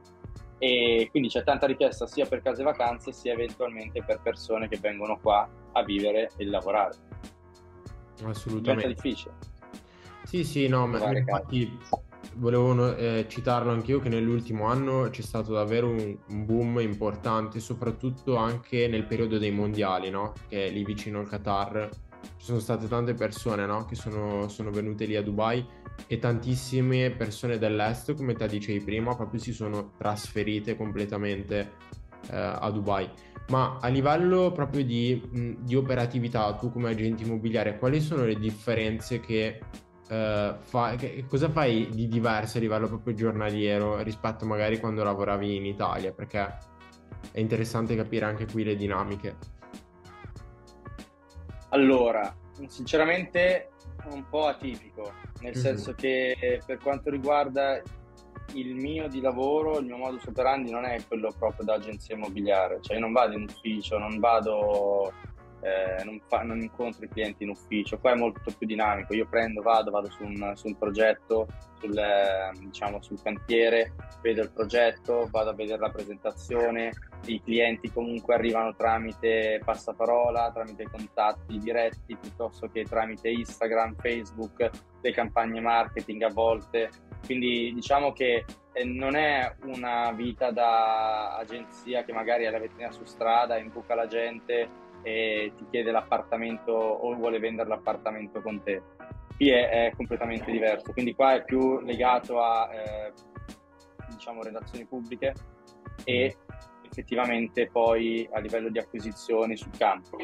e quindi c'è tanta richiesta sia per case vacanze sia eventualmente per persone che vengono qua a vivere e lavorare. Assolutamente. È difficile. Sì, sì, no, ma infatti volevo eh, citarlo anch'io che nell'ultimo anno c'è stato davvero un, un, boom importante, soprattutto anche nel periodo dei mondiali, no? Che è lì vicino al Qatar ci sono state tante persone, no? Che sono, sono venute lì a Dubai e tantissime persone dell'est, come te dicevi prima, proprio si sono trasferite completamente eh, a Dubai. Ma a livello proprio di, di, operatività, tu come agente immobiliare, quali sono le differenze che, eh, fa, cosa fai di diverso a livello proprio giornaliero rispetto magari quando lavoravi in Italia? Perché è interessante capire anche qui le dinamiche. Allora, sinceramente un po' atipico, nel mm-hmm. senso che per quanto riguarda il mio di lavoro, il mio modus operandi non è quello proprio da agenzia immobiliare, cioè io non vado in ufficio, non vado, eh, non, fa, non, incontro i clienti in ufficio, qua è molto più dinamico, io prendo, vado, vado su un, su un progetto, sul, eh, diciamo, sul cantiere, vedo il progetto, vado a vedere la presentazione, i clienti comunque arrivano tramite passaparola, tramite contatti diretti piuttosto che tramite Instagram, Facebook, le campagne marketing a volte. Quindi diciamo che eh, non è una vita da agenzia che magari è la vetrina su strada, imbuca la gente e ti chiede l'appartamento o vuole vendere l'appartamento con te. Qui è, è completamente diverso, quindi qua è più legato a eh, diciamo relazioni pubbliche e effettivamente poi a livello di acquisizioni sul campo.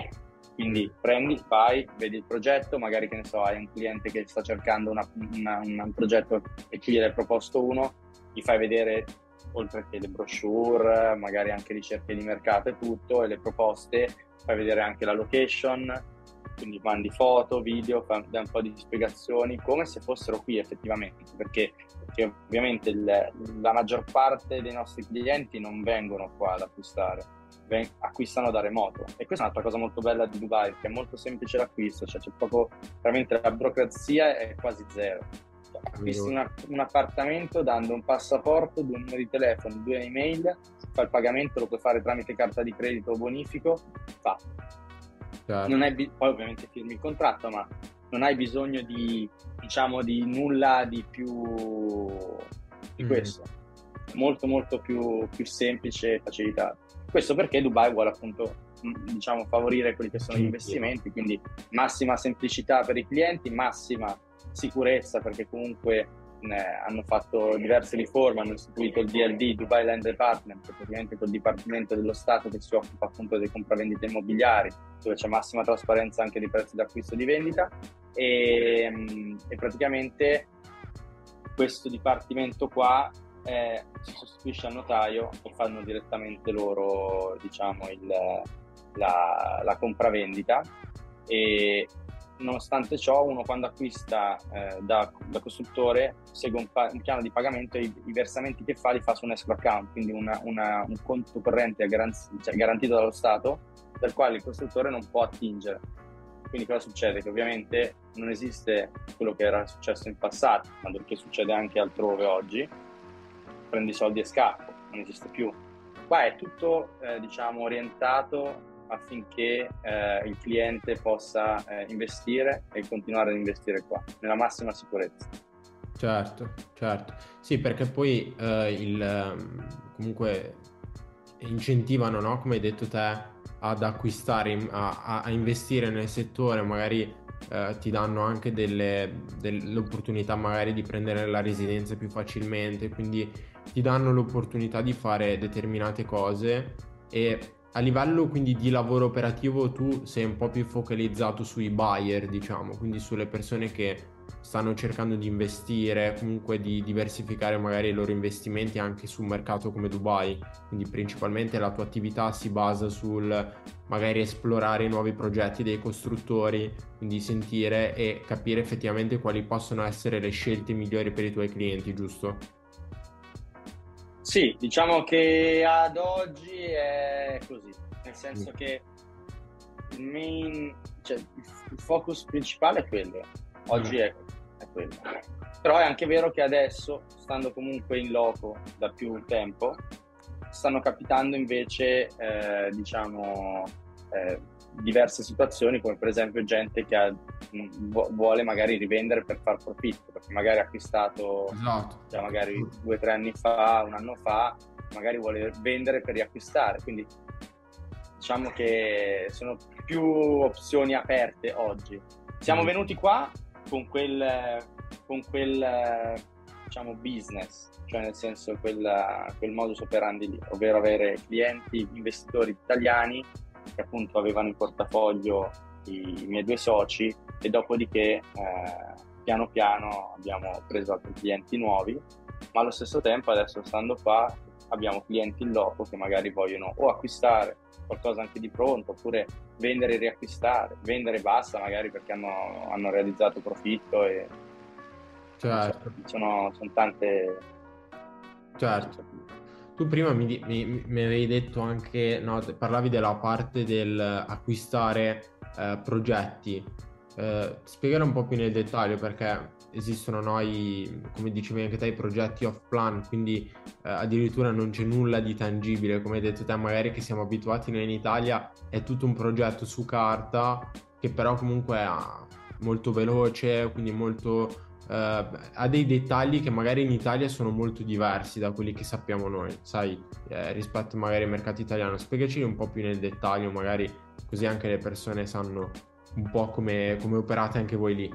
Quindi prendi, vai, vedi il progetto, magari che ne so, hai un cliente che sta cercando una, una, un progetto e tu gliel'hai proposto uno, gli fai vedere oltre che le brochure, magari anche ricerche di mercato e tutto, e le proposte, fai vedere anche la location, quindi mandi foto, video, fai un po' di spiegazioni, come se fossero qui effettivamente, perché che ovviamente il, la maggior parte dei nostri clienti non vengono qua ad acquistare, ven- acquistano da remoto. E questa è un'altra cosa molto bella di Dubai, che è molto semplice l'acquisto, cioè c'è proprio veramente la burocrazia è quasi zero. Acquisti una, un appartamento dando un passaporto, due numeri di telefono, due email, fa il pagamento, lo puoi fare tramite carta di credito o bonifico, fa. Certo. Bi- poi ovviamente firmi il contratto, ma non hai bisogno di, diciamo, di nulla di più di mm. questo. Molto, molto più, più semplice e facilitato. Questo perché Dubai vuole appunto mm, diciamo, favorire quelli che sono gli investimenti, quindi massima semplicità per i clienti, massima sicurezza perché comunque hanno fatto diverse riforme, hanno istituito il DLD, Dubai Land Department, praticamente quel dipartimento dello Stato che si occupa appunto delle compravendite immobiliari, dove c'è massima trasparenza anche dei prezzi d'acquisto e di vendita. E, mm, e praticamente questo dipartimento qua eh, si sostituisce al notaio e fanno direttamente loro diciamo il, la, la compravendita. E nonostante ciò uno quando acquista eh, da, da, costruttore segue un, pa- un, piano di pagamento e i, i, versamenti che fa li fa su un escrow account, quindi una, una, un conto corrente garanz- cioè garantito dallo Stato dal quale il costruttore non può attingere. Quindi cosa succede? Che ovviamente non esiste quello che era successo in passato, ma che succede anche altrove oggi, prendi soldi e scappo, non esiste più. Qua è tutto eh, diciamo orientato affinché eh, il cliente possa eh, investire e continuare ad investire qua, nella massima sicurezza. Certo, certo. Sì, perché poi eh, il, ehm, comunque incentivano, no? come hai detto te, ad acquistare, a, a investire nel settore, magari eh, ti danno anche delle, dell'opportunità magari di prendere la residenza più facilmente, quindi ti danno l'opportunità di fare determinate cose e a livello quindi di lavoro operativo tu sei un po' più focalizzato sui buyer, diciamo, quindi sulle persone che stanno cercando di investire, comunque di diversificare magari i loro investimenti anche su un mercato come Dubai. Quindi principalmente la tua attività si basa sul magari esplorare i nuovi progetti dei costruttori, quindi sentire e capire effettivamente quali possono essere le scelte migliori per i tuoi clienti, giusto? Sì, diciamo che ad oggi è così, nel senso mm. che il main, cioè il focus principale è quello, oggi mm. è, è quello. Però è anche vero che adesso, stando comunque in loco da più tempo, stanno capitando invece, eh, diciamo, eh, diverse situazioni, come per esempio gente che ha, vuole magari rivendere per far profitto, perché magari ha acquistato esatto. già magari due o tre anni fa, un anno fa, magari vuole vendere per riacquistare. Quindi diciamo che sono più opzioni aperte oggi. Siamo mm. venuti qua con quel, con quel diciamo, business, cioè nel senso quel, quel modus operandi lì, ovvero avere clienti, investitori italiani che appunto avevano in portafoglio i, i miei due soci e dopodiché eh, piano piano abbiamo preso altri clienti nuovi, ma allo stesso tempo adesso stando qua abbiamo clienti in loco che magari vogliono o acquistare qualcosa anche di pronto oppure vendere e riacquistare, vendere e basta magari perché hanno, hanno realizzato profitto e certo. sono, sono tante... Certo. Tu prima mi, mi, mi avevi detto anche, no, parlavi della parte del acquistare eh, progetti. Eh, spiegare un po' più nel dettaglio perché esistono noi, come dicevi anche te, i progetti off plan, quindi eh, addirittura non c'è nulla di tangibile, come hai detto te, magari che siamo abituati noi in Italia, è tutto un progetto su carta che però comunque è molto veloce, quindi molto Uh, ha dei dettagli che magari in Italia sono molto diversi da quelli che sappiamo noi, sai, eh, rispetto magari al mercato italiano. Spiegaci un po' più nel dettaglio, magari così anche le persone sanno un po' come, come operate anche voi lì.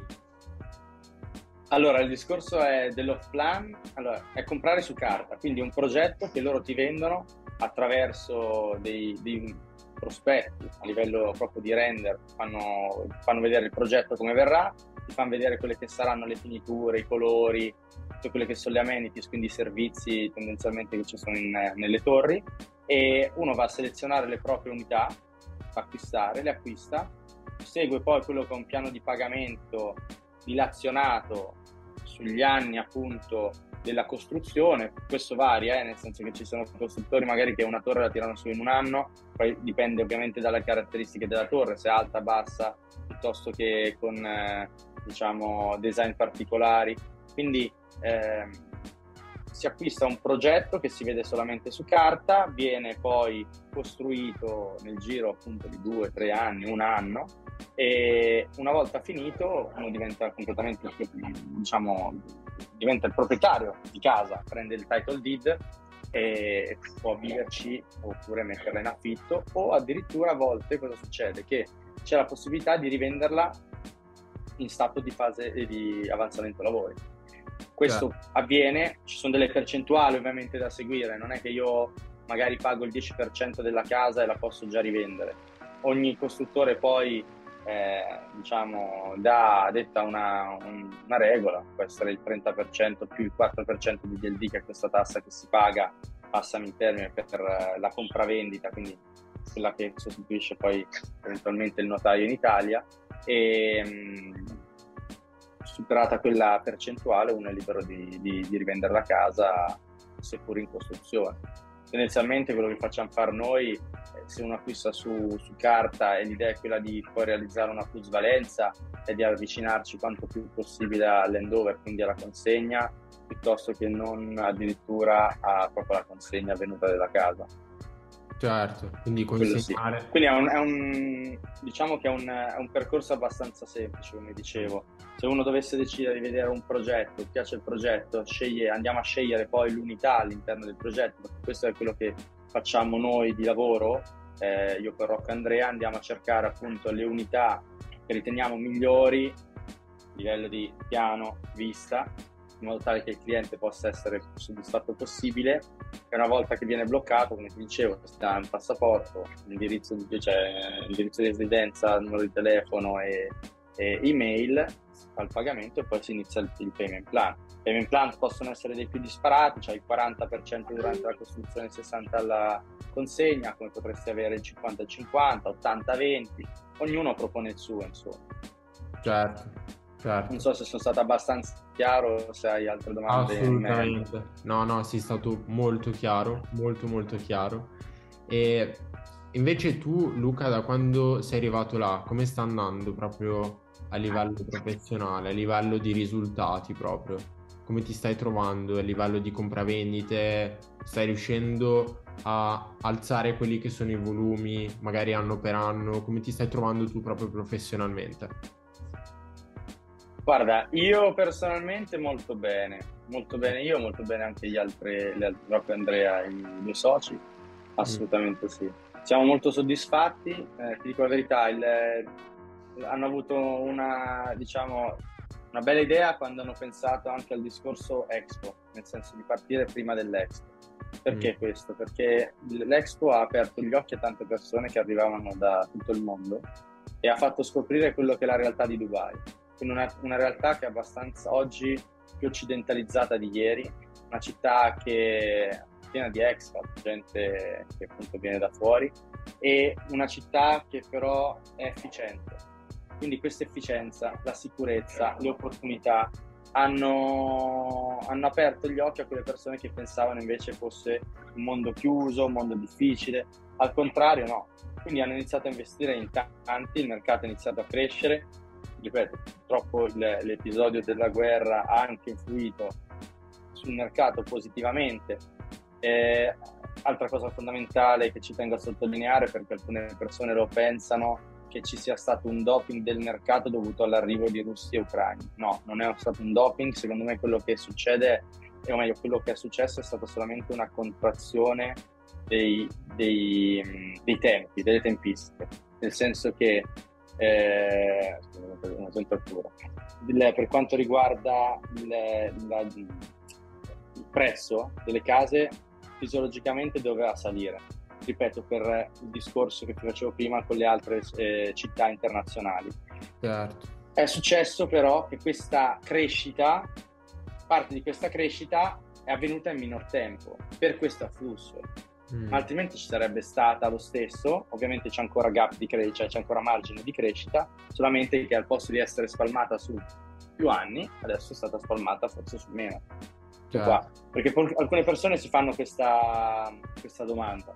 Allora, il discorso è dell'off-plan, allora, è comprare su carta, quindi un progetto che loro ti vendono attraverso dei, dei prospetti a livello proprio di render, fanno, fanno vedere il progetto come verrà ti fanno vedere quelle che saranno le finiture, i colori, tutte quelle che sono le amenities, quindi i servizi tendenzialmente che ci sono in, nelle torri. E uno va a selezionare le proprie unità, acquistare, le acquista, segue poi quello che è un piano di pagamento dilazionato sugli anni appunto della costruzione, questo varia, eh, nel senso che ci sono costruttori magari che una torre la tirano su in un anno, poi dipende ovviamente dalle caratteristiche della torre, se è alta, bassa, piuttosto che con eh, diciamo, design particolari. Quindi ehm, si acquista un progetto che si vede solamente su carta, viene poi costruito nel giro appunto di due, tre anni, un anno e una volta finito uno diventa completamente, diciamo, diventa il proprietario di casa, prende il title deed e può viverci oppure metterla in affitto o addirittura a volte cosa succede? Che c'è la possibilità di rivenderla in stato di fase di avanzamento lavori. Questo Certo. avviene, ci sono delle percentuali ovviamente da seguire, non è che io magari pago il 10% della casa e la posso già rivendere. Ogni costruttore poi eh, diciamo, dà, detta una, un- una regola, può essere il 30% più il 4% di DLD, che è questa tassa che si paga, passami in termine, per la compravendita, quindi quella che sostituisce poi eventualmente il notaio in Italia. E, mh, superata quella percentuale, uno è libero di, di- di rivendere la casa, seppur in costruzione. Tendenzialmente quello che facciamo fare noi, eh, se uno acquista su, su carta e l'idea è quella di poi realizzare una plusvalenza, è di avvicinarci quanto più possibile all'endover, quindi alla consegna, piuttosto che non addirittura a proprio la consegna venuta della casa. Certo, quindi Quello sì. consegnare. Quindi è un, è un- diciamo che è un, è un percorso abbastanza semplice, come dicevo. Se uno dovesse decidere di vedere un progetto, piace il progetto, sceglie- andiamo a scegliere poi l'unità all'interno del progetto, perché questo è quello che facciamo noi di lavoro. eh, io con Rocco Andrea andiamo a cercare appunto le unità che riteniamo migliori a livello di piano, vista, in modo tale che il cliente possa essere il più soddisfatto possibile e una volta che viene bloccato, come ti dicevo, si dà un passaporto, l'indirizzo di, cioè, indirizzo di residenza, numero di telefono e, e email, si fa il pagamento e poi si inizia il, il payment plan. I payment plan possono essere dei più disparati, cioè il 40% durante la costruzione il 60% alla consegna, come potresti avere il 50-50, 80-20, ognuno propone il suo, insomma. Certo, certo. Non so se sono stato abbastanza chiaro, se hai altre domande. Assolutamente. No, no, sei stato molto chiaro, molto molto chiaro. E invece tu, Luca, da quando sei arrivato là, come sta andando proprio a livello professionale, a livello di risultati proprio? Come ti stai trovando a livello di compravendite? Stai riuscendo a alzare quelli che sono i volumi, magari anno per anno? Come ti stai trovando tu proprio professionalmente? Guarda, io personalmente molto bene, molto bene io, molto bene anche gli altri, gli altri e Andrea, i miei soci, assolutamente sì. Siamo molto soddisfatti, eh, ti dico la verità, il- hanno avuto una, diciamo, una bella idea quando hanno pensato anche al discorso Expo, nel senso di partire prima dell'Expo. Perché Mm. questo? Perché l'Expo ha aperto gli occhi a tante persone che arrivavano da tutto il mondo e ha fatto scoprire quello che è la realtà di Dubai. Quindi una, una realtà che è abbastanza oggi più occidentalizzata di ieri, una città che è piena di expat, gente che appunto viene da fuori, e una città che però è efficiente. Quindi questa efficienza, la sicurezza, le opportunità hanno, hanno aperto gli occhi a quelle persone che pensavano invece fosse un mondo chiuso, un mondo difficile. Al contrario, no. Quindi hanno iniziato a investire in tanti, il mercato ha iniziato a crescere. Ripeto, purtroppo l'episodio della guerra ha anche influito sul mercato positivamente. Eh, altra cosa fondamentale che ci tengo a sottolineare, perché alcune persone lo pensano, che ci sia stato un doping del mercato dovuto all'arrivo di russi e ucraini. No, non è stato un doping, secondo me quello che succede, o meglio, quello che è successo è stata solamente una contrazione dei, dei, dei tempi, delle tempistiche, nel senso che eh, una. Il- per quanto riguarda il, la- il prezzo delle case, fisiologicamente doveva salire. Ripeto, per il discorso che ti facevo prima con le altre eh, città internazionali. Certo. È successo però che questa crescita, parte di questa crescita è avvenuta in minor tempo per questo afflusso, Mm. altrimenti ci sarebbe stata lo stesso. Ovviamente c'è ancora gap di crescita, cioè c'è ancora margine di crescita, solamente che al posto di essere spalmata su più anni, adesso è stata spalmata forse su meno. Certo. Perché poi alcune persone si fanno questa, questa domanda.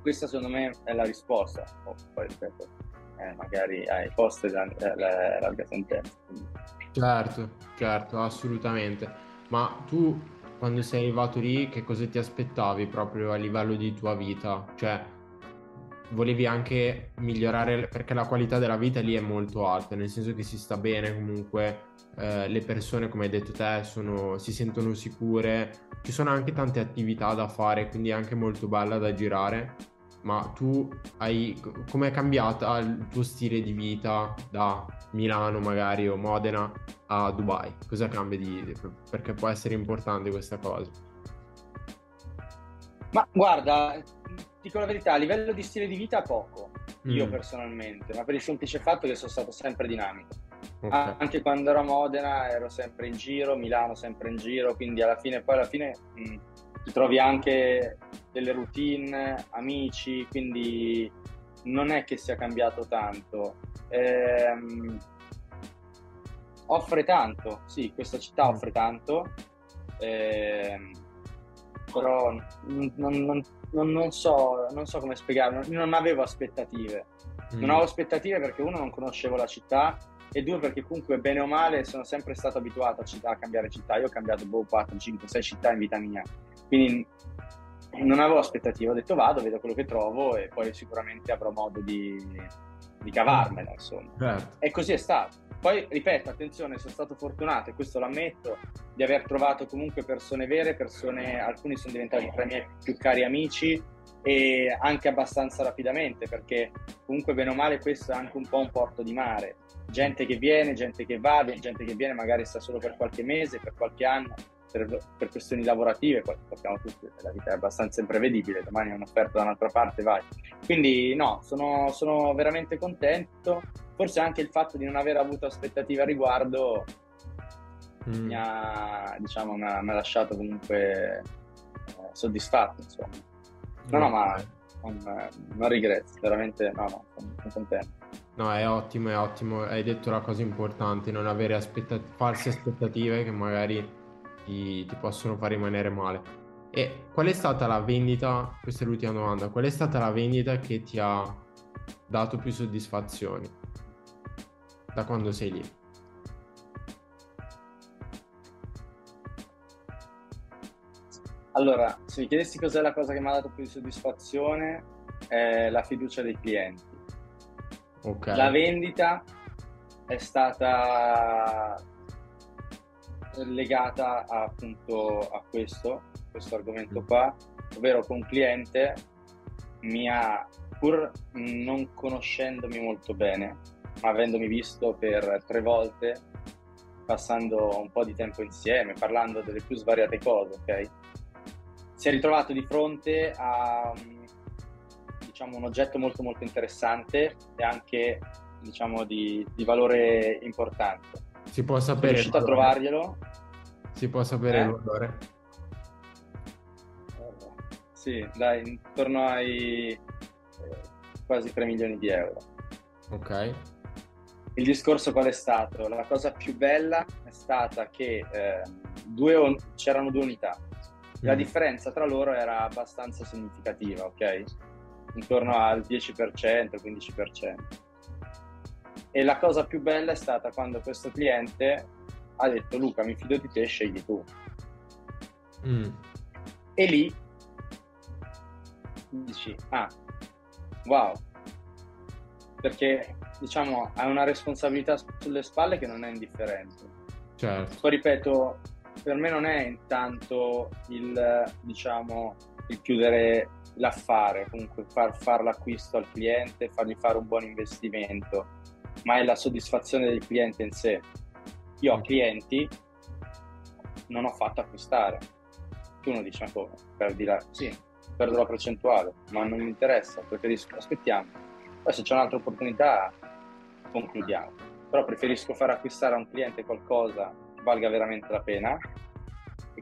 Questa secondo me è la risposta. Oh, poi ripeto, eh, magari ai posti la, la, larga sentenza. Certo, certo, assolutamente. Ma tu quando sei arrivato lì, che cosa ti aspettavi proprio a livello di tua vita? Cioè, volevi anche migliorare, perché la qualità della vita lì è molto alta, nel senso che si sta bene comunque, eh, le persone, come hai detto te, sono- si sentono sicure, ci sono anche tante attività da fare, quindi è anche molto bella da girare. Ma tu hai come è cambiata il tuo stile di vita da Milano magari o Modena a Dubai? Cosa cambia di perché può essere importante questa cosa? Ma guarda, dico la verità, a livello di stile di vita poco, mm. io personalmente, ma per il semplice fatto che sono stato sempre dinamico. Okay. Anche quando ero a Modena ero sempre in giro, Milano sempre in giro, quindi alla fine, poi alla fine mh, mm, ti trovi anche delle routine, amici, quindi non è che sia cambiato tanto. Ehm, offre tanto, sì, questa città mm. offre tanto, ehm, però non, non, non, non, so, non so come spiegarlo, non avevo aspettative. Mm. Non avevo aspettative perché uno non conoscevo la città e due perché comunque bene o male sono sempre stato abituato a, città, a cambiare città. Io ho cambiato boh, 4, 5, 6 città in vita mia, quindi non avevo aspettative, ho detto vado, vedo quello che trovo e poi sicuramente avrò modo di, di cavarmela, insomma. Certo. E così è stato. Poi, ripeto, attenzione, sono stato fortunato, e questo lo ammetto, di aver trovato comunque persone vere, persone, alcuni sono diventati tra i miei più cari amici e anche abbastanza rapidamente, perché comunque bene o male questo è anche un po' un porto di mare. Gente che viene, gente che va, gente che viene magari sta solo per qualche mese, per qualche anno, per, per questioni lavorative, poi sappiamo tutti, la vita è abbastanza imprevedibile, domani è un'offerta da un'altra parte, vai. Quindi no, sono, sono veramente contento, forse anche il fatto di non aver avuto aspettative a riguardo mm. mi, ha, diciamo, mi, ha, mi, ha, lasciato comunque eh, soddisfatto, insomma. No, no, ma non, non regretti, veramente no, no, sono, sono contento. No, è ottimo, è ottimo. Hai detto la cosa importante, non avere aspetta- false aspettative che magari ti, ti possono far rimanere male. E qual è stata la vendita, questa è l'ultima domanda, qual è stata la vendita che ti ha dato più soddisfazioni da quando sei lì? Allora, se mi chiedessi cos'è la cosa che mi ha dato più soddisfazione, è la fiducia dei clienti. Okay. La vendita è stata legata a, appunto a questo, questo argomento qua, ovvero che un cliente mi ha, pur non conoscendomi molto bene, ma avendomi visto per tre volte, passando un po' di tempo insieme, parlando delle più svariate cose, ok? Si è ritrovato di fronte a diciamo, un oggetto molto molto interessante e anche diciamo, di, di valore importante si può sapere. Sono riuscito a trovarglielo. Si può sapere eh? il valore? Sì, dai, intorno ai eh, quasi 3 milioni di euro. Ok. Il discorso qual è stato? La cosa più bella è stata che eh, due, c'erano due unità. La mm. differenza tra loro era abbastanza significativa, ok? Intorno al 10%, 15%. E la cosa più bella è stata quando questo cliente ha detto Luca mi fido di te, scegli tu. Mm. E lì dici, ah, wow, perché diciamo hai una responsabilità sulle spalle che non è indifferente. Certo. Poi ripeto, per me non è intanto il, diciamo, il chiudere l'affare, comunque far, far l'acquisto al cliente, fargli fare un buon investimento ma è la soddisfazione del cliente in sé. Io ho clienti, non ho fatto acquistare. Tu non dici, ma come? Perdi la... Sì, perdo la percentuale, ma non mi interessa, preferisco, aspettiamo. Poi se c'è un'altra opportunità, concludiamo. Però preferisco far acquistare a un cliente qualcosa che valga veramente la pena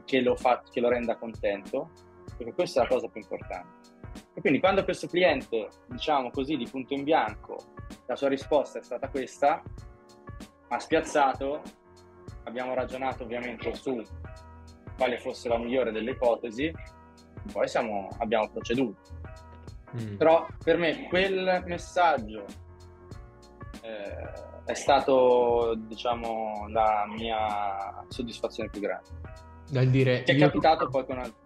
che lo, fa, che lo renda contento, perché questa è la cosa più importante. E quindi quando questo cliente, diciamo così, di punto in bianco, la sua risposta è stata questa, ha spiazzato, abbiamo ragionato ovviamente su quale fosse la migliore delle ipotesi, poi siamo, abbiamo proceduto. Mm. Però per me quel messaggio eh, è stato, diciamo, la mia soddisfazione più grande. Dal dire... Che è capitato poi con altri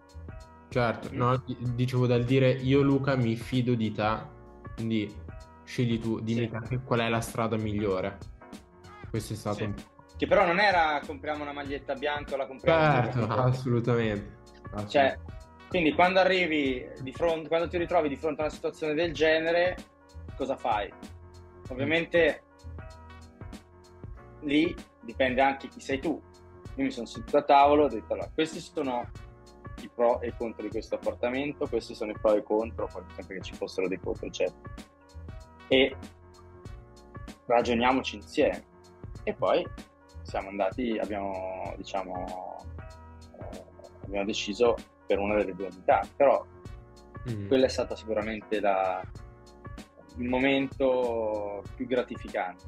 Certo, no, dicevo dal dire io Luca mi fido di te, quindi scegli tu, dimmi sì. qual è la strada migliore. Questo è stato sì. un Che però non era compriamo una maglietta bianca o la compriamo Certo, assolutamente. Cioè, Quindi quando arrivi di fronte, quando ti ritrovi di fronte a una situazione del genere, cosa fai? Ovviamente lì dipende anche chi sei tu. Io mi sono seduto a tavolo e ho detto allora, questi sono i pro e i contro di questo appartamento, questi sono i pro e i contro, poi sempre che ci fossero dei contro, eccetera. E ragioniamoci insieme. E poi siamo andati, abbiamo, diciamo, eh, abbiamo deciso per una delle due unità, però mm. quella è stata sicuramente la, il momento più gratificante,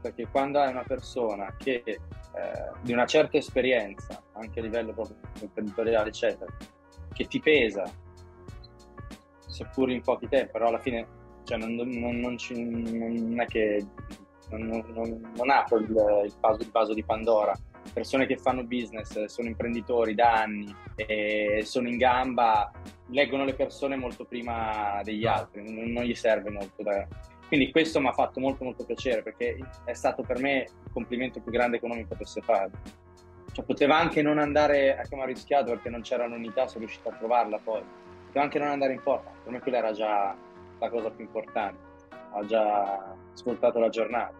perché quando hai una persona che eh, di una certa esperienza, anche a livello proprio imprenditoriale, eccetera, che ti pesa, seppur in pochi tempi, però alla fine cioè, non, non, non, ci, non, è che non, apro il, il, vaso, il vaso di Pandora persone che fanno business, sono imprenditori da anni e sono in gamba, leggono le persone molto prima degli altri, non, non gli serve molto. Da... Quindi questo mi ha fatto molto molto piacere perché è stato per me il complimento più grande che uno mi potesse fare. Cioè, poteva anche non andare, mi ha rischiato perché non c'era un'unità, sono riuscito a trovarla poi. Poteva anche non andare in porta, per me quella era già la cosa più importante. Ho già ascoltato la giornata.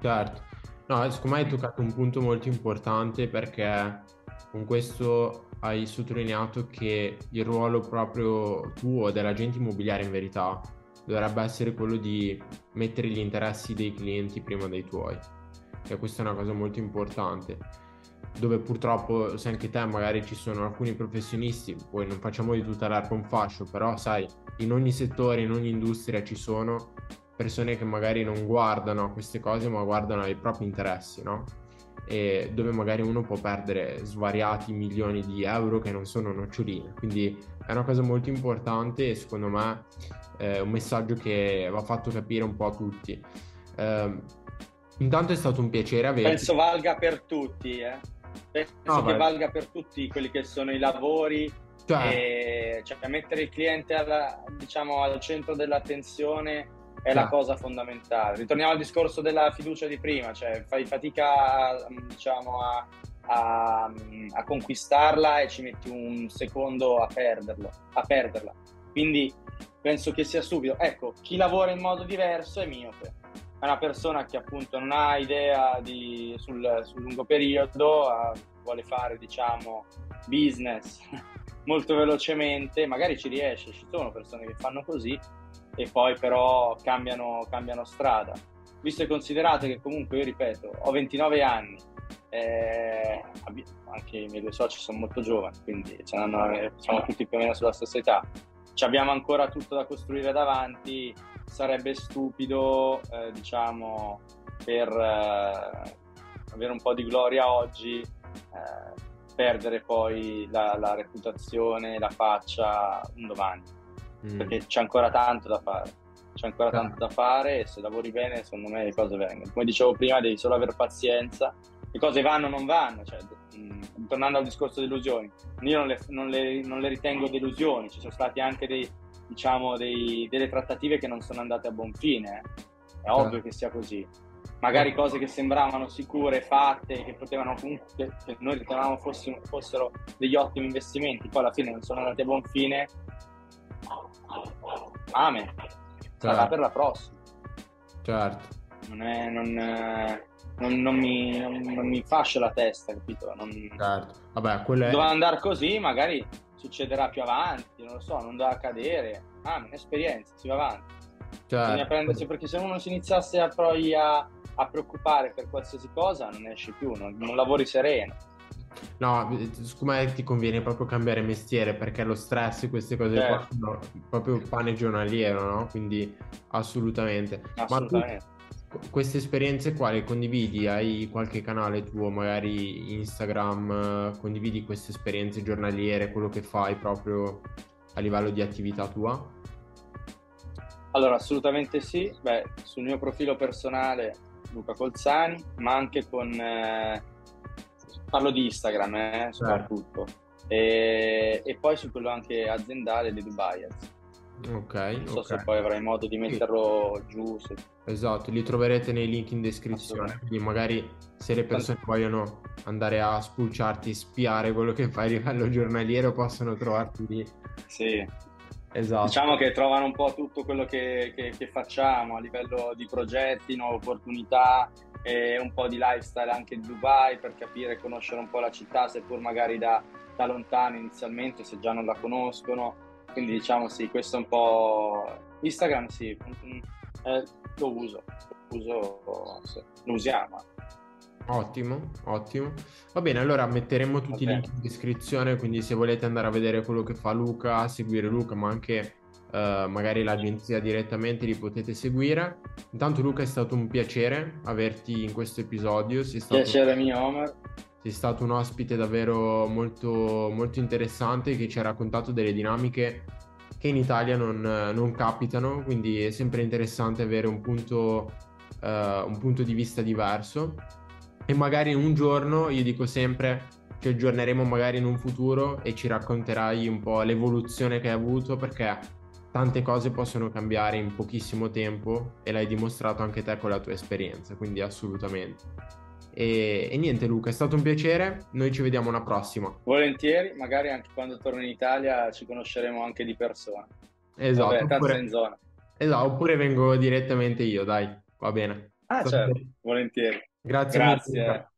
Certo. No, secondo me hai toccato un punto molto importante perché con questo hai sottolineato che il ruolo proprio tuo dell'agente immobiliare in verità dovrebbe essere quello di mettere gli interessi dei clienti prima dei tuoi. E questa è una cosa molto importante. Dove purtroppo, se anche te magari ci sono alcuni professionisti, poi non facciamo di tutta l'erba un fascio, però sai, in ogni settore, in ogni industria ci sono persone che magari non guardano a queste cose ma guardano ai propri interessi, no? E dove magari uno può perdere svariati milioni di euro che non sono noccioline. Quindi è una cosa molto importante e secondo me è un messaggio che va fatto capire un po' a tutti. Eh, intanto è stato un piacere averti. Penso valga per tutti, eh? Penso no, che valga per tutti quelli che sono i lavori, cioè, e, cioè mettere il cliente alla, diciamo, al centro dell'attenzione è la cosa fondamentale. Ritorniamo al discorso della fiducia di prima, cioè fai fatica diciamo, a, a, a, conquistarla e ci metti un secondo a, perderlo, a perderla. Quindi penso che sia subito. Ecco, chi lavora in modo diverso è miope. È una persona che appunto non ha idea di, sul, sul lungo periodo, uh, vuole fare diciamo business molto velocemente, magari ci riesce, ci sono persone che fanno così, e poi però cambiano, cambiano strada. Visto e considerato che comunque io ripeto, ho 29 anni, eh, anche i miei due soci sono molto giovani, quindi siamo tutti più o meno sulla stessa età. Ci abbiamo ancora tutto da costruire davanti, sarebbe stupido, eh, diciamo, per eh, avere un po' di gloria oggi, eh, perdere poi la, la reputazione, la faccia un domani mm. perché c'è ancora tanto da fare. C'è ancora tanto da fare e se lavori bene, secondo me le cose vengono. Come dicevo prima, devi solo avere pazienza. Le cose vanno o non vanno. Cioè, mh, mm, tornando al discorso delusioni, io non le, non, le, non le, ritengo delusioni. Ci sono stati anche dei, diciamo, dei, delle trattative che non sono andate a buon fine. Eh. È ovvio che sia così magari cose che sembravano sicure, fatte, che potevano comunque, che noi ritenevamo fossero, fossero, degli ottimi investimenti, poi alla fine non sono andati a buon fine Amen. Sarà certo. per la prossima. Certo. Non, è, non, eh, non, non mi, non, mi, fascia la testa, capito? Certo. Vabbè, quello è... Doveva andare così, magari succederà più avanti, non lo so, non deve accadere. Ah, un'esperienza, si va avanti. Certo. Prendersi, perché se uno si iniziasse a, a, a, preoccupare per qualsiasi cosa, non esce più, non, non lavori sereno. No, secondo me ti conviene proprio cambiare mestiere perché lo stress e queste cose certo. qua sono proprio pane giornaliero, no? Quindi assolutamente. assolutamente. Ma tu, queste esperienze quali condividi? Hai qualche canale tuo, magari Instagram, condividi queste esperienze giornaliere, quello che fai proprio a livello di attività tua? Allora, assolutamente sì. Beh, sul mio profilo personale Luca Colzani, ma anche con... Eh Parlo di Instagram, eh, certo. soprattutto. E, e, poi su quello anche aziendale di Dubai. Ok, Non so se ok. poi avrai modo di Sì. metterlo giù. se- Esatto, li troverete nei link in descrizione, quindi magari se le persone vogliono andare a spulciarti, spiare quello che fai a livello giornaliero, possono trovarti lì. Sì, Esatto. Diciamo che trovano un po' tutto quello che, che- che facciamo a livello di progetti, nuove opportunità e un po' di lifestyle anche di Dubai per capire e conoscere un po' la città, seppur magari da, da lontano inizialmente, se già non la conoscono. Quindi diciamo sì, questo è un po'... Instagram sì, mm, eh, lo uso, lo uso, lo usiamo. Ottimo, ottimo. Va bene, allora metteremo tutti i link in descrizione, quindi se volete andare a vedere quello che fa Luca, seguire Luca, ma anche eh, magari l'agenzia direttamente li potete seguire. Intanto Luca è stato un piacere averti in questo episodio, sei stato, Piacere mio Omer. sei stato un ospite davvero molto, molto interessante che ci ha raccontato delle dinamiche che in Italia non, non capitano, quindi è sempre interessante avere un punto, eh, un punto di vista diverso e magari un giorno, io dico sempre, ci aggiorneremo magari in un futuro e ci racconterai un po' l'evoluzione che hai avuto perché tante cose possono cambiare in pochissimo tempo e l'hai dimostrato anche te con la tua esperienza, quindi assolutamente. E, e niente Luca, è stato un piacere, noi ci vediamo alla prossima. Volentieri, magari anche quando torno in Italia ci conosceremo anche di persona. Esatto, Vabbè, oppure, in zona. esatto, oppure vengo direttamente io, dai, va bene. Ah, certo, volentieri. Grazie, Grazie.